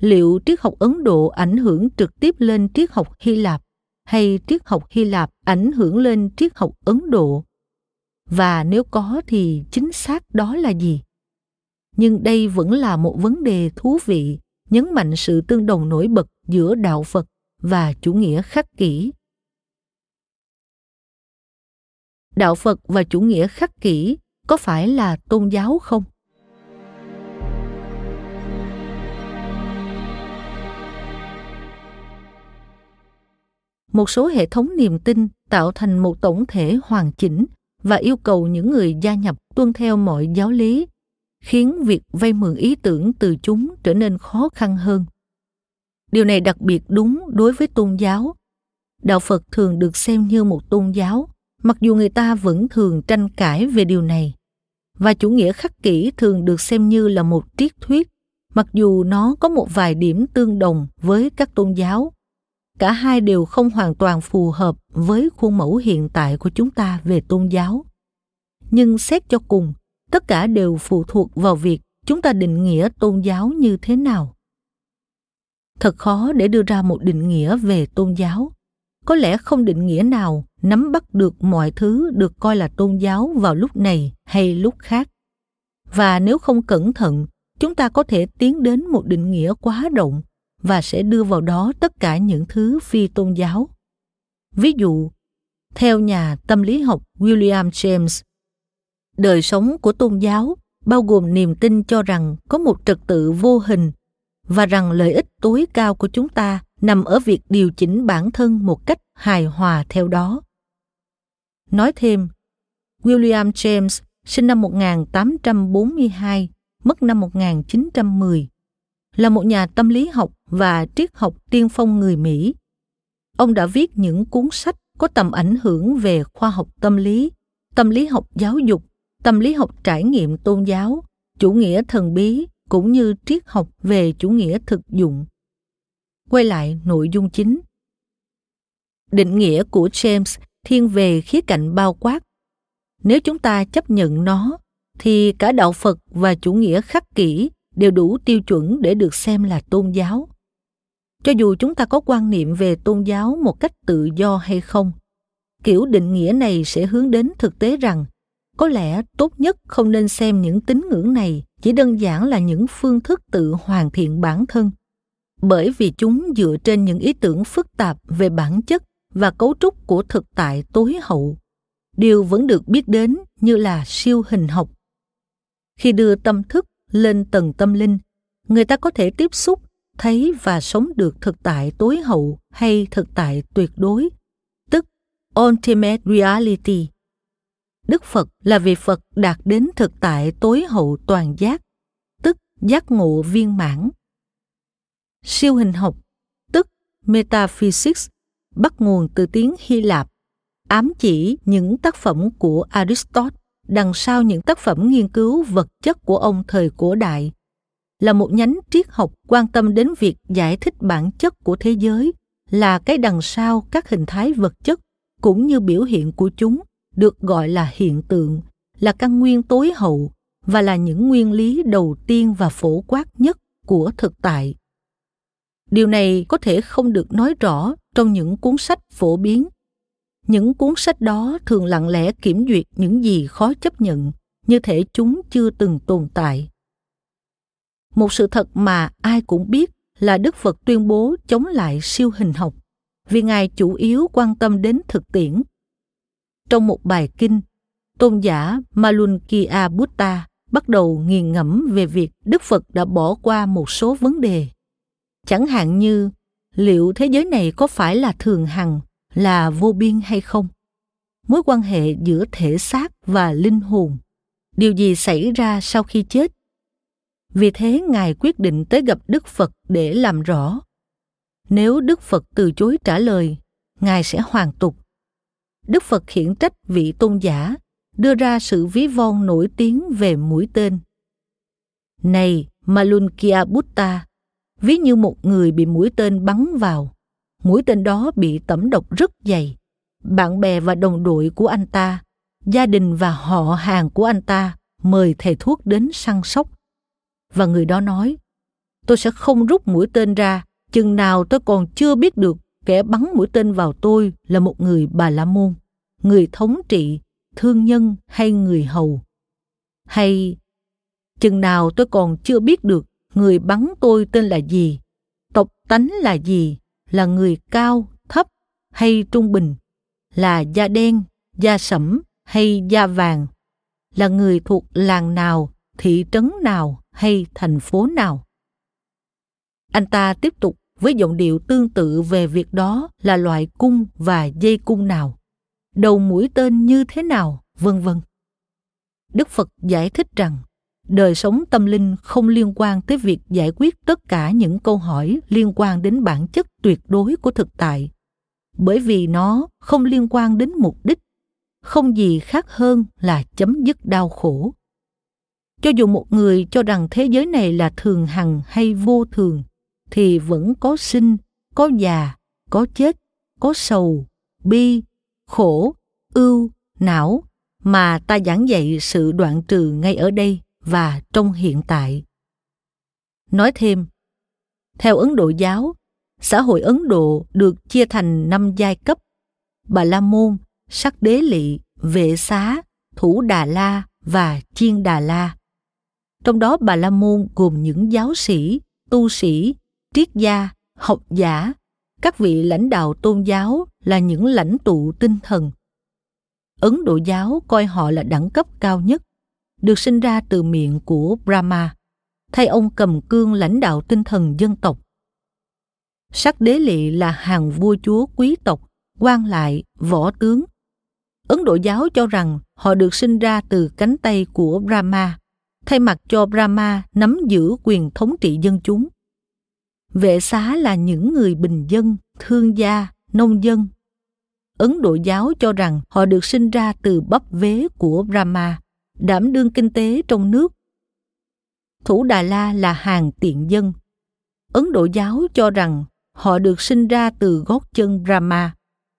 liệu triết học ấn độ ảnh hưởng trực tiếp lên triết học hy lạp hay triết học hy lạp ảnh hưởng lên triết học ấn độ? Và nếu có thì chính xác đó là gì? Nhưng đây vẫn là một vấn đề thú vị, nhấn mạnh sự tương đồng nổi bật giữa đạo phật và chủ nghĩa khắc kỷ. Đạo phật và chủ nghĩa khắc kỷ có phải là tôn giáo không? Một số hệ thống niềm tin tạo thành một tổng thể hoàn chỉnh và yêu cầu những người gia nhập tuân theo mọi giáo lý, khiến việc vay mượn ý tưởng từ chúng trở nên khó khăn hơn. Điều này đặc biệt đúng đối với tôn giáo. Đạo phật thường được xem như một tôn giáo, mặc dù người ta vẫn thường tranh cãi về điều này. Và chủ nghĩa khắc kỷ thường được xem như là một triết thuyết, mặc dù nó có một vài điểm tương đồng với các tôn giáo cả hai đều không hoàn toàn phù hợp với khuôn mẫu hiện tại của chúng ta về tôn giáo. Nhưng xét cho cùng, tất cả đều phụ thuộc vào việc chúng ta định nghĩa tôn giáo như thế nào. Thật khó để đưa ra một định nghĩa về tôn giáo. Có lẽ không định nghĩa nào nắm bắt được mọi thứ được coi là tôn giáo vào lúc này hay lúc khác. Và nếu không cẩn thận, chúng ta có thể tiến đến một định nghĩa quá rộng và sẽ đưa vào đó tất cả những thứ phi tôn giáo ví dụ theo nhà tâm lý học william james đời sống của tôn giáo bao gồm niềm tin cho rằng có một trật tự vô hình và rằng lợi ích tối cao của chúng ta nằm ở việc điều chỉnh bản thân một cách hài hòa theo đó. Nói thêm, William James sinh năm 1842, mất năm 1910, là một nhà tâm lý học và triết học tiên phong người Mỹ. Ông đã viết những cuốn sách có tầm ảnh hưởng về khoa học tâm lý, tâm lý học giáo dục, tâm lý học trải nghiệm tôn giáo, chủ nghĩa thần bí cũng như triết học về chủ nghĩa thực dụng. Quay lại nội dung chính. Định nghĩa của James thiên về khía cạnh bao quát. Nếu chúng ta chấp nhận nó, thì cả đạo Phật và chủ nghĩa khắc kỷ đều đủ tiêu chuẩn để được xem là tôn giáo. Cho dù chúng ta có quan niệm về tôn giáo một cách tự do hay không, kiểu định nghĩa này sẽ hướng đến thực tế rằng có lẽ tốt nhất không nên xem những tín ngưỡng này chỉ đơn giản là những phương thức tự hoàn thiện bản thân. Bởi vì chúng dựa trên những ý tưởng phức tạp về bản chất và cấu trúc của thực tại tối hậu. Điều vẫn được biết đến như là siêu hình học. Khi đưa tâm thức lên tầng tâm linh. Người ta có thể tiếp xúc thấy và sống được thực tại tối hậu hay thực tại tuyệt đối. Tức ultimate reality. Đức Phật là vị Phật đạt đến thực tại tối hậu toàn giác, tức giác ngộ viên mãn. Siêu hình học, tức metaphysics, bắt nguồn từ tiếng Hy Lạp, ám chỉ những tác phẩm của Aristotle đằng sau những tác phẩm nghiên cứu vật chất của ông thời cổ đại, là một nhánh triết học quan tâm đến việc giải thích bản chất của thế giới, là cái đằng sau các hình thái vật chất cũng như biểu hiện của chúng, được gọi là hiện tượng, là căn nguyên tối hậu và là những nguyên lý đầu tiên và phổ quát nhất của thực tại. Điều này có thể không được nói rõ trong những cuốn sách phổ biến những cuốn sách đó thường lặng lẽ kiểm duyệt những gì khó chấp nhận như thể chúng chưa từng tồn tại một sự thật mà ai cũng biết là đức phật tuyên bố chống lại siêu hình học vì ngài chủ yếu quan tâm đến thực tiễn trong một bài kinh, tôn giả Malunkia Buddha bắt đầu nghiền ngẫm về việc Đức Phật đã bỏ qua một số vấn đề. Chẳng hạn như liệu thế giới này có phải là thường hằng, là vô biên hay không? Mối quan hệ giữa thể xác và linh hồn. Điều gì xảy ra sau khi chết? Vì thế Ngài quyết định tới gặp Đức Phật để làm rõ. Nếu Đức Phật từ chối trả lời, Ngài sẽ hoàn tục Đức Phật khiển trách vị tôn giả, đưa ra sự ví von nổi tiếng về mũi tên. Này Malunkia Buddha, ví như một người bị mũi tên bắn vào. Mũi tên đó bị tẩm độc rất dày. Bạn bè và đồng đội của anh ta, gia đình và họ hàng của anh ta mời thầy thuốc đến săn sóc. Và người đó nói, tôi sẽ không rút mũi tên ra chừng nào tôi còn chưa biết được kẻ bắn mũi tên vào tôi là một người bà la môn người thống trị thương nhân hay người hầu hay chừng nào tôi còn chưa biết được người bắn tôi tên là gì tộc tánh là gì là người cao, thấp hay trung bình, là da đen, da sẫm hay da vàng, là người thuộc làng nào, thị trấn nào hay thành phố nào? Anh ta tiếp tục với giọng điệu tương tự về việc đó là loại cung và dây cung nào, đầu mũi tên như thế nào, vân vân. Đức phật giải thích rằng đời sống tâm linh không liên quan tới việc giải quyết tất cả những câu hỏi liên quan đến bản chất tuyệt đối của thực tại. Bởi vì nó không liên quan đến mục đích, không gì khác hơn là chấm dứt đau khổ. Cho dù một người cho rằng thế giới này là thường hằng hay vô thường, thì vẫn có sinh, có già, có chết, có sầu, bi, khổ, ưu, não mà ta giảng dạy sự đoạn trừ ngay ở đây và trong hiện tại. Nói thêm, theo ấn độ giáo, xã hội ấn độ được chia thành năm giai cấp. Bà la môn, sắc đế lị, vệ xá, thủ đà la và chiên đà la. Trong đó bà la môn gồm những giáo sĩ, tu sĩ, triết gia, học giả. Các vị lãnh đạo tôn giáo là những lãnh tụ tinh thần. Ấn độ giáo coi họ là đẳng cấp cao nhất được sinh ra từ miệng của brahma, thay ông cầm cương lãnh đạo tinh thần dân tộc. Sắc đế lị là hàng vua chúa quý tộc, quan lại võ tướng. Ấn độ giáo cho rằng họ được sinh ra từ cánh tay của brahma, thay mặt cho brahma nắm giữ quyền thống trị dân chúng. Vệ xá là những người bình dân, thương gia, nông dân. Ấn độ giáo cho rằng họ được sinh ra từ bắp vế của brahma đảm đương kinh tế trong nước. Thủ đà la là hàng tiện dân. Ấn độ giáo cho rằng họ được sinh ra từ gót chân brahma,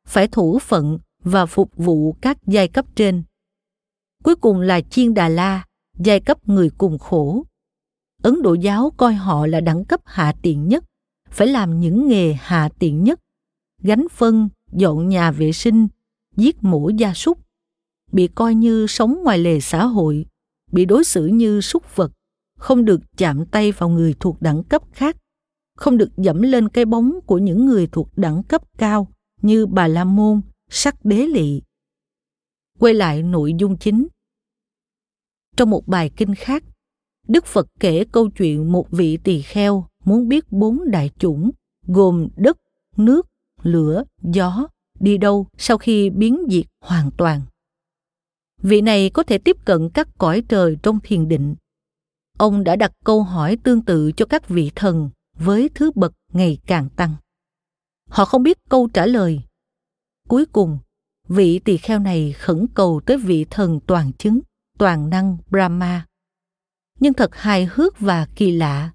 phải thủ phận và phục vụ các giai cấp trên. Cuối cùng là chiên đà la, giai cấp người cùng khổ. Ấn độ giáo coi họ là đẳng cấp hạ tiện nhất, phải làm những nghề hạ tiện nhất. Gánh phân, dọn nhà vệ sinh, giết mổ gia súc bị coi như sống ngoài lề xã hội, bị đối xử như súc vật, không được chạm tay vào người thuộc đẳng cấp khác, không được dẫm lên cái bóng của những người thuộc đẳng cấp cao như bà la môn, sắc đế lị. Quay lại nội dung chính. Trong một bài kinh khác, đức phật kể câu chuyện một vị tỳ kheo muốn biết bốn đại chủng gồm đất, nước, lửa, gió đi đâu sau khi biến diệt hoàn toàn vị này có thể tiếp cận các cõi trời trong thiền định. Ông đã đặt câu hỏi tương tự cho các vị thần với thứ bậc ngày càng tăng. Họ không biết câu trả lời. Cuối cùng, vị tỳ kheo này khẩn cầu tới vị thần toàn chứng, toàn năng brahma. Nhưng thật hài hước và kỳ lạ.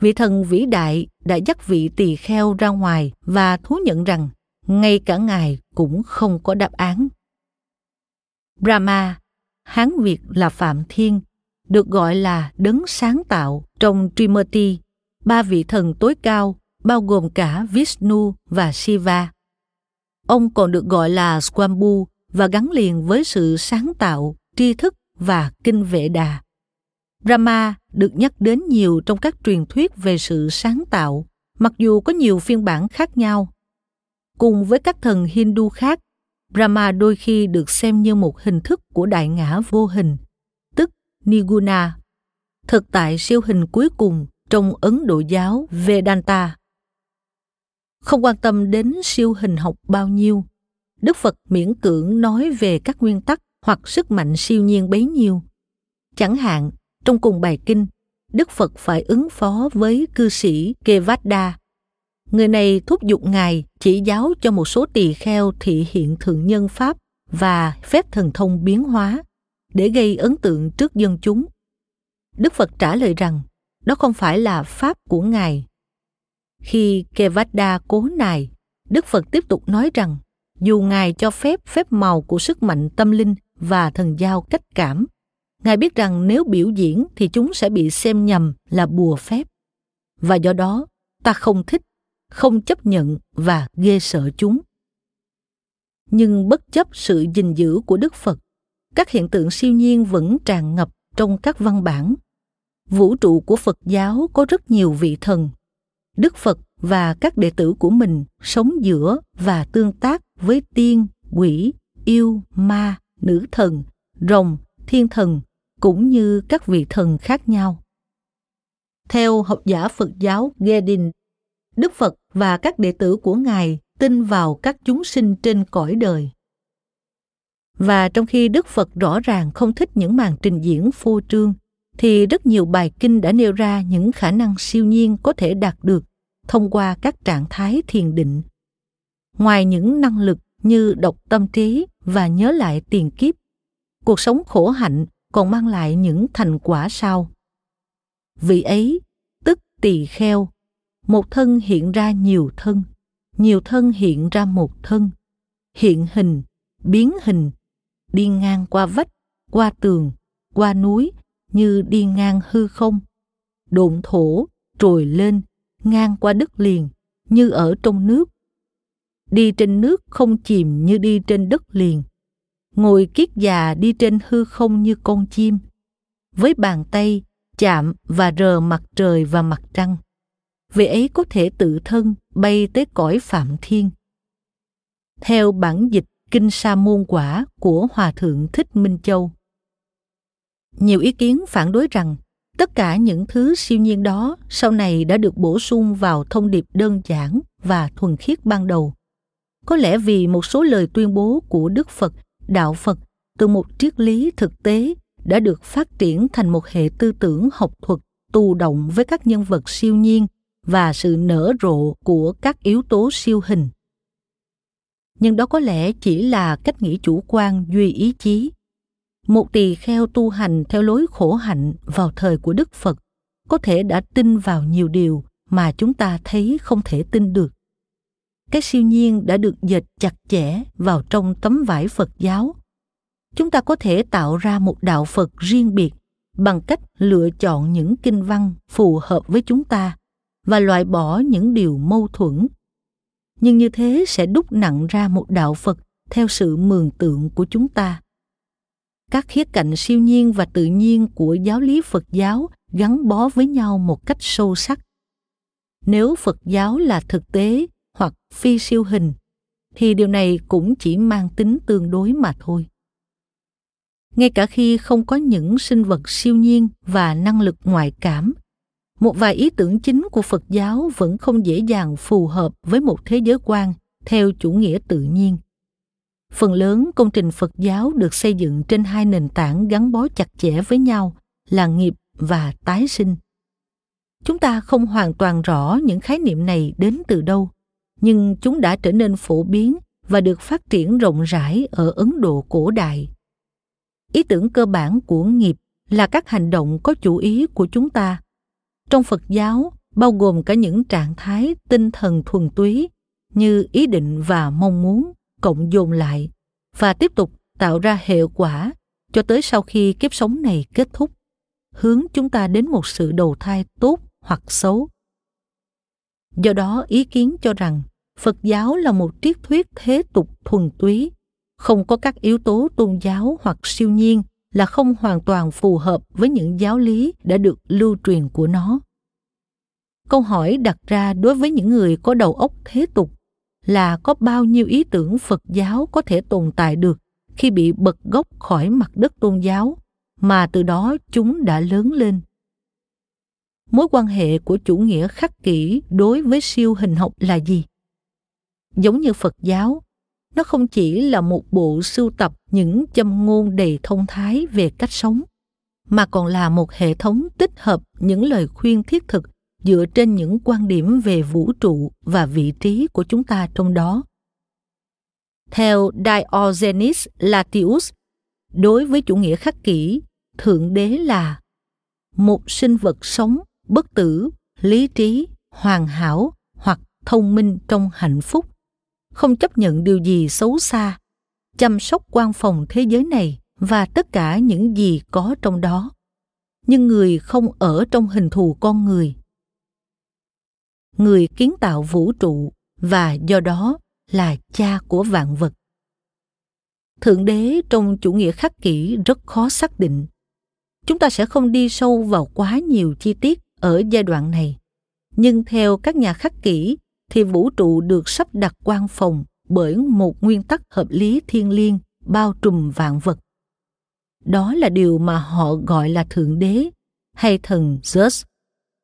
Vị thần vĩ đại đã dắt vị tỳ kheo ra ngoài và thú nhận rằng ngay cả ngài cũng không có đáp án brahma, hán việt là phạm thiên, được gọi là đấng sáng tạo trong trimurti. Ba vị thần tối cao, bao gồm cả vishnu và shiva. Ông còn được gọi là Swambu và gắn liền với sự sáng tạo, tri thức và kinh vệ đà. Brahma được nhắc đến nhiều trong các truyền thuyết về sự sáng tạo, mặc dù có nhiều phiên bản khác nhau. Cùng với các thần hindu khác brahma đôi khi được xem như một hình thức của đại ngã vô hình tức niguna thực tại siêu hình cuối cùng trong ấn độ giáo vedanta không quan tâm đến siêu hình học bao nhiêu đức phật miễn cưỡng nói về các nguyên tắc hoặc sức mạnh siêu nhiên bấy nhiêu chẳng hạn trong cùng bài kinh, Đức Phật phải ứng phó với cư sĩ Kevada. Người này thúc giục Ngài chỉ giáo cho một số tỳ kheo thị hiện thượng nhân Pháp và phép thần thông biến hóa để gây ấn tượng trước dân chúng. Đức Phật trả lời rằng đó không phải là Pháp của Ngài. Khi Kevada cố nài, Đức Phật tiếp tục nói rằng dù Ngài cho phép phép màu của sức mạnh tâm linh và thần giao cách cảm Ngài biết rằng nếu biểu diễn thì chúng sẽ bị xem nhầm là bùa phép. Và do đó, ta không thích, không chấp nhận và ghê sợ chúng. Nhưng bất chấp sự gìn giữ của Đức Phật, các hiện tượng siêu nhiên vẫn tràn ngập trong các văn bản. Vũ trụ của phật giáo có rất nhiều vị thần. Đức phật và các đệ tử của mình sống giữa và tương tác với tiên quỷ yêu ma nữ thần rồng thiên thần cũng như các vị thần khác nhau. Theo học giả phật giáo gedin đức phật và các đệ tử của ngài tin vào các chúng sinh trên cõi đời. Và trong khi đức phật rõ ràng không thích những màn trình diễn phô trương, thì rất nhiều bài kinh đã nêu ra những khả năng siêu nhiên có thể đạt được thông qua các trạng thái thiền định. Ngoài những năng lực như đọc tâm trí và nhớ lại tiền kiếp, cuộc sống khổ hạnh còn mang lại những thành quả sau. Vị ấy, tức tỳ kheo một thân hiện ra nhiều thân. Nhiều thân hiện ra một thân. Hiện hình, biến hình. Đi ngang qua vách, qua tường, qua núi, như đi ngang hư không. Độn thổ trồi lên, ngang qua đất liền, như ở trong nước. Đi trên nước không chìm như đi trên đất liền. Ngồi kiết già đi trên hư không như con chim. Với bàn tay chạm và rờ mặt trời và mặt trăng vị ấy có thể tự thân bay tới cõi phạm thiên. Theo bản dịch, kinh sa môn quả của hòa thượng thích minh châu. Nhiều ý kiến phản đối rằng, tất cả những thứ siêu nhiên đó sau này đã được bổ sung vào thông điệp đơn giản và thuần khiết ban đầu. Có lẽ vì một số lời tuyên bố của đức phật, đạo phật, từ một triết lý thực tế đã được phát triển thành một hệ tư tưởng học thuật tù động với các nhân vật siêu nhiên và sự nở rộ của các yếu tố siêu hình. Nhưng đó có lẽ chỉ là cách nghĩ chủ quan, duy ý chí. Một tỳ kheo tu hành theo lối khổ hạnh vào thời của đức phật có thể đã tin vào nhiều điều mà chúng ta thấy không thể tin được. Cái siêu nhiên đã được dệt chặt chẽ vào trong tấm vải phật giáo. Chúng ta có thể tạo ra một đạo phật riêng biệt bằng cách lựa chọn những kinh văn phù hợp với chúng ta và loại bỏ những điều mâu thuẫn. Nhưng như thế sẽ đúc nặng ra một đạo phật theo sự mường tượng của chúng ta. Các khía cạnh siêu nhiên và tự nhiên của giáo lý phật giáo gắn bó với nhau một cách sâu sắc. Nếu phật giáo là thực tế hoặc phi siêu hình, thì điều này cũng chỉ mang tính tương đối mà thôi. Ngay cả khi không có những sinh vật siêu nhiên và năng lực ngoại cảm một vài ý tưởng chính của phật giáo vẫn không dễ dàng phù hợp với một thế giới quan, theo chủ nghĩa tự nhiên. Phần lớn công trình phật giáo được xây dựng trên hai nền tảng gắn bó chặt chẽ với nhau, là nghiệp và tái sinh. Chúng ta không hoàn toàn rõ những khái niệm này đến từ đâu, nhưng chúng đã trở nên phổ biến và được phát triển rộng rãi ở ấn độ cổ đại. Ý tưởng cơ bản của nghiệp là các hành động có chủ ý của chúng ta trong phật giáo, bao gồm cả những trạng thái tinh thần thuần túy như ý định và mong muốn, cộng dồn lại và tiếp tục tạo ra hệ quả cho tới sau khi kiếp sống này kết thúc. Hướng chúng ta đến một sự đầu thai tốt hoặc xấu. Do đó, ý kiến cho rằng phật giáo là một triết thuyết thế tục thuần túy, không có các yếu tố tôn giáo hoặc siêu nhiên là không hoàn toàn phù hợp với những giáo lý đã được lưu truyền của nó. Câu hỏi đặt ra đối với những người có đầu óc thế tục là có bao nhiêu ý tưởng phật giáo có thể tồn tại được khi bị bật gốc khỏi mặt đất tôn giáo mà từ đó chúng đã lớn lên? Mối quan hệ của chủ nghĩa khắc kỷ đối với siêu hình học là gì? Giống như phật giáo nó không chỉ là một bộ sưu tập những châm ngôn đầy thông thái về cách sống mà còn là một hệ thống tích hợp những lời khuyên thiết thực dựa trên những quan điểm về vũ trụ và vị trí của chúng ta trong đó. Theo Diogenes latius đối với chủ nghĩa khắc kỷ, Thượng Đế là một sinh vật sống, bất tử, lý trí, hoàn hảo hoặc thông minh trong hạnh phúc, không chấp nhận điều gì xấu xa, chăm sóc quan phòng thế giới này và tất cả những gì có trong đó. Nhưng người không ở trong hình thù con người. Người kiến tạo vũ trụ và do đó là cha của vạn vật. thượng đế trong chủ nghĩa khắc kỷ rất khó xác định chúng ta sẽ không đi sâu vào quá nhiều chi tiết ở giai đoạn này nhưng theo các nhà khắc kỷ thì vũ trụ được sắp đặt quan phòng bởi một nguyên tắc hợp lý thiên liêng, bao trùm vạn vật đó là điều mà họ gọi là thượng đế hay thần zeus,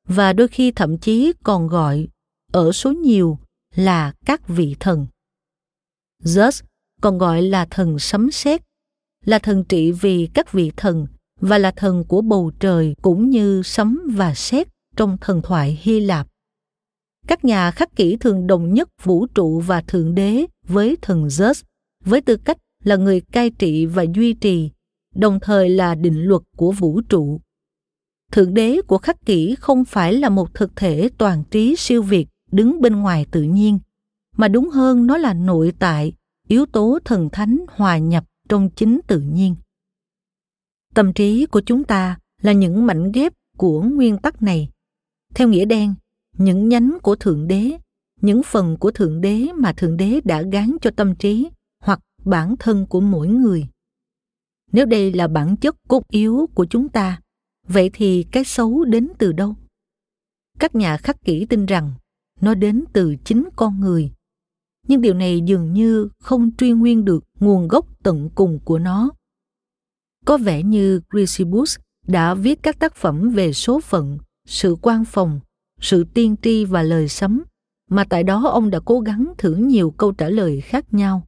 và đôi khi thậm chí còn gọi ở số nhiều là các vị thần zeus còn gọi là thần sấm sét, là thần trị vì các vị thần và là thần của bầu trời cũng như sấm và sét trong thần thoại Hy Lạp. Các nhà khắc kỷ thường đồng nhất vũ trụ và thượng đế với thần Zeus với tư cách là người cai trị và duy trì, đồng thời là định luật của vũ trụ. Thượng đế của khắc kỷ không phải là một thực thể toàn trí siêu việt đứng bên ngoài tự nhiên, mà đúng hơn nó là nội tại, yếu tố thần thánh hòa nhập trong chính tự nhiên. Tâm trí của chúng ta là những mảnh ghép của nguyên tắc này. Theo nghĩa đen, những nhánh của Thượng Đế, những phần của Thượng Đế mà Thượng Đế đã gán cho tâm trí hoặc bản thân của mỗi người. Nếu đây là bản chất cốt yếu của chúng ta, vậy thì cái xấu đến từ đâu? Các nhà khắc kỷ tin rằng nó đến từ chính con người. Nhưng điều này dường như không truy nguyên được nguồn gốc tận cùng của nó. Có vẻ như Grisibus đã viết các tác phẩm về số phận, sự quan phòng, sự tiên tri và lời sấm, mà tại đó ông đã cố gắng thử nhiều câu trả lời khác nhau.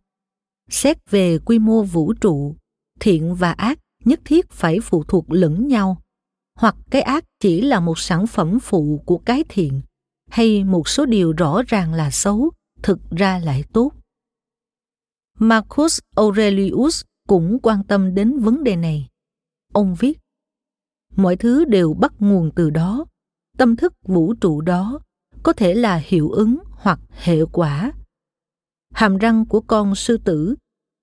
Xét về quy mô vũ trụ, thiện và ác nhất thiết phải phụ thuộc lẫn nhau, hoặc cái ác chỉ là một sản phẩm phụ của cái thiện, hay một số điều rõ ràng là xấu, thực ra lại tốt. Marcus Aurelius cũng quan tâm đến vấn đề này. Ông viết, mọi thứ đều bắt nguồn từ đó, tâm thức vũ trụ đó có thể là hiệu ứng hoặc hệ quả. Hàm răng của con sư tử,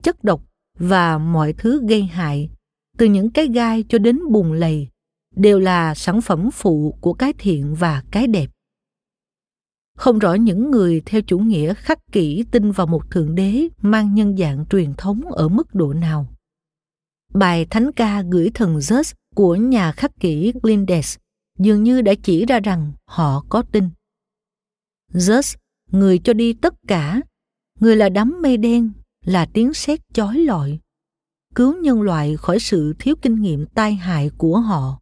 chất độc và mọi thứ gây hại, từ những cái gai cho đến bùn lầy, đều là sản phẩm phụ của cái thiện và cái đẹp. Không rõ những người theo chủ nghĩa khắc kỷ tin vào một thượng đế mang nhân dạng truyền thống ở mức độ nào. Bài thánh ca gửi thần Zeus của nhà khắc kỷ Glindes dường như đã chỉ ra rằng họ có tin. Zeus, người cho đi tất cả, người là đám mây đen, là tiếng sét chói lọi, cứu nhân loại khỏi sự thiếu kinh nghiệm tai hại của họ.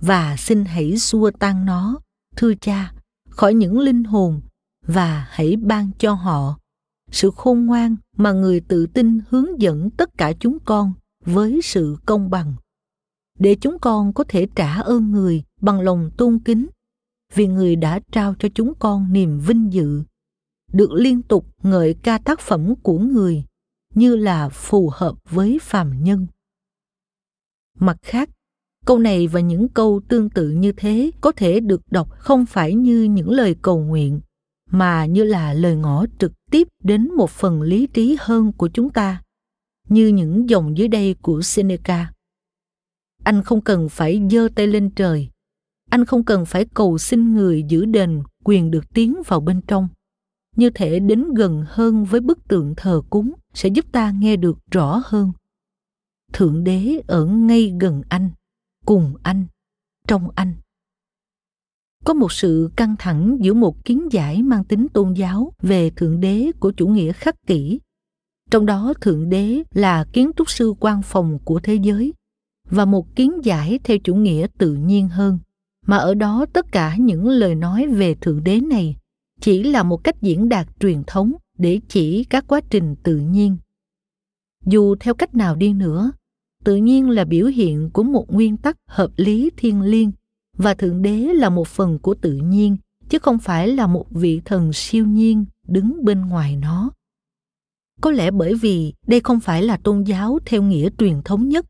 Và xin hãy xua tan nó, thưa cha, khỏi những linh hồn và hãy ban cho họ sự khôn ngoan mà người tự tin hướng dẫn tất cả chúng con với sự công bằng để chúng con có thể trả ơn người bằng lòng tôn kính, vì người đã trao cho chúng con niềm vinh dự, được liên tục ngợi ca tác phẩm của người như là phù hợp với phàm nhân mặt khác, câu này và những câu tương tự như thế có thể được đọc không phải như những lời cầu nguyện, mà như là lời ngỏ trực tiếp đến một phần lý trí hơn của chúng ta, như những dòng dưới đây của Seneca. Anh không cần phải giơ tay lên trời. Anh không cần phải cầu xin người giữ đền quyền được tiến vào bên trong. Như thể đến gần hơn với bức tượng thờ cúng sẽ giúp ta nghe được rõ hơn. Thượng đế ở ngay gần anh, cùng anh, trong anh. Có một sự căng thẳng giữa một kiến giải mang tính tôn giáo về thượng đế của chủ nghĩa khắc kỷ trong đó thượng đế là kiến trúc sư quan phòng của thế giới và một kiến giải theo chủ nghĩa tự nhiên hơn mà ở đó tất cả những lời nói về thượng đế này chỉ là một cách diễn đạt truyền thống để chỉ các quá trình tự nhiên. Dù theo cách nào đi nữa, tự nhiên là biểu hiện của một nguyên tắc hợp lý thiêng liêng và thượng đế là một phần của tự nhiên, chứ không phải là một vị thần siêu nhiên đứng bên ngoài nó. Có lẽ bởi vì đây không phải là tôn giáo theo nghĩa truyền thống nhất,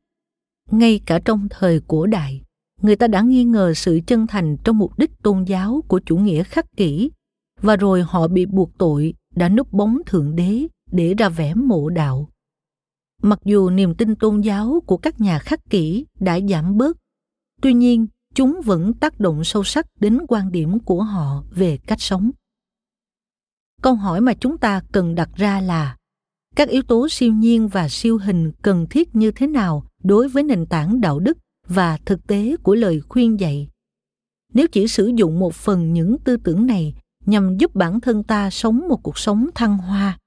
ngay cả trong thời cổ đại người ta đã nghi ngờ sự chân thành trong mục đích tôn giáo của chủ nghĩa khắc kỷ. Và rồi họ bị buộc tội, đã núp bóng thượng đế để ra vẻ mộ đạo. Mặc dù niềm tin tôn giáo của các nhà khắc kỷ đã giảm bớt, tuy nhiên chúng vẫn tác động sâu sắc đến quan điểm của họ về cách sống. Câu hỏi mà chúng ta cần đặt ra là, các yếu tố siêu nhiên và siêu hình cần thiết như thế nào đối với nền tảng đạo đức? Và thực tế của lời khuyên dạy nếu chỉ sử dụng một phần những tư tưởng này nhằm giúp bản thân ta sống một cuộc sống thăng hoa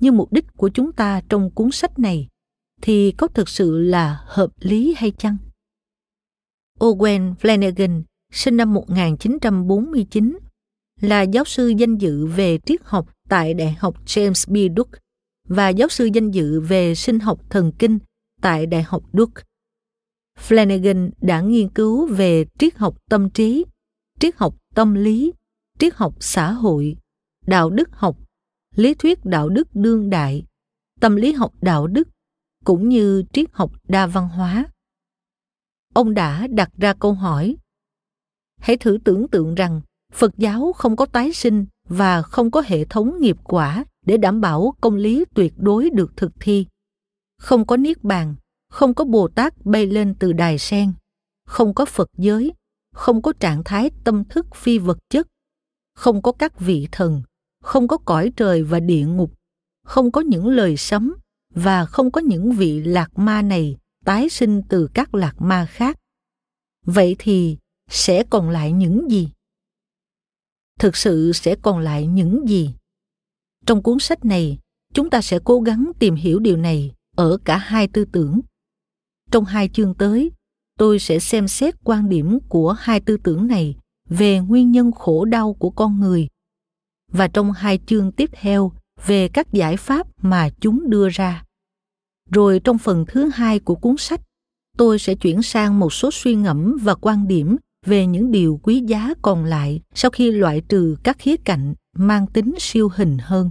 như mục đích của chúng ta trong cuốn sách này thì có thực sự là hợp lý hay chăng? Owen Flanagan, sinh năm 1949, là giáo sư danh dự về triết học tại Đại học James B. Duke và giáo sư danh dự về sinh học thần kinh tại Đại học Duke. Flanagan đã nghiên cứu về triết học tâm trí, triết học tâm lý, triết học xã hội, đạo đức học, lý thuyết đạo đức đương đại, tâm lý học đạo đức cũng như triết học đa văn hóa. Ông đã đặt ra câu hỏi: Hãy thử tưởng tượng rằng Phật giáo không có tái sinh và không có hệ thống nghiệp quả để đảm bảo công lý tuyệt đối được thực thi. Không có niết bàn, không có Bồ Tát bay lên từ đài sen, không có Phật giới, không có trạng thái tâm thức phi vật chất, không có các vị thần, không có cõi trời và địa ngục, không có những lời sấm và không có những vị lạc ma này tái sinh từ các lạc ma khác. Vậy thì sẽ còn lại những gì? Thực sự sẽ còn lại những gì? Trong cuốn sách này, chúng ta sẽ cố gắng tìm hiểu điều này ở cả hai tư tưởng. Trong hai chương tới, tôi sẽ xem xét quan điểm của hai tư tưởng này về nguyên nhân khổ đau của con người. Và trong hai chương tiếp theo về các giải pháp mà chúng đưa ra. Rồi trong phần thứ hai của cuốn sách tôi sẽ chuyển sang một số suy ngẫm và quan điểm về những điều quý giá còn lại sau khi loại trừ các khía cạnh mang tính siêu hình hơn.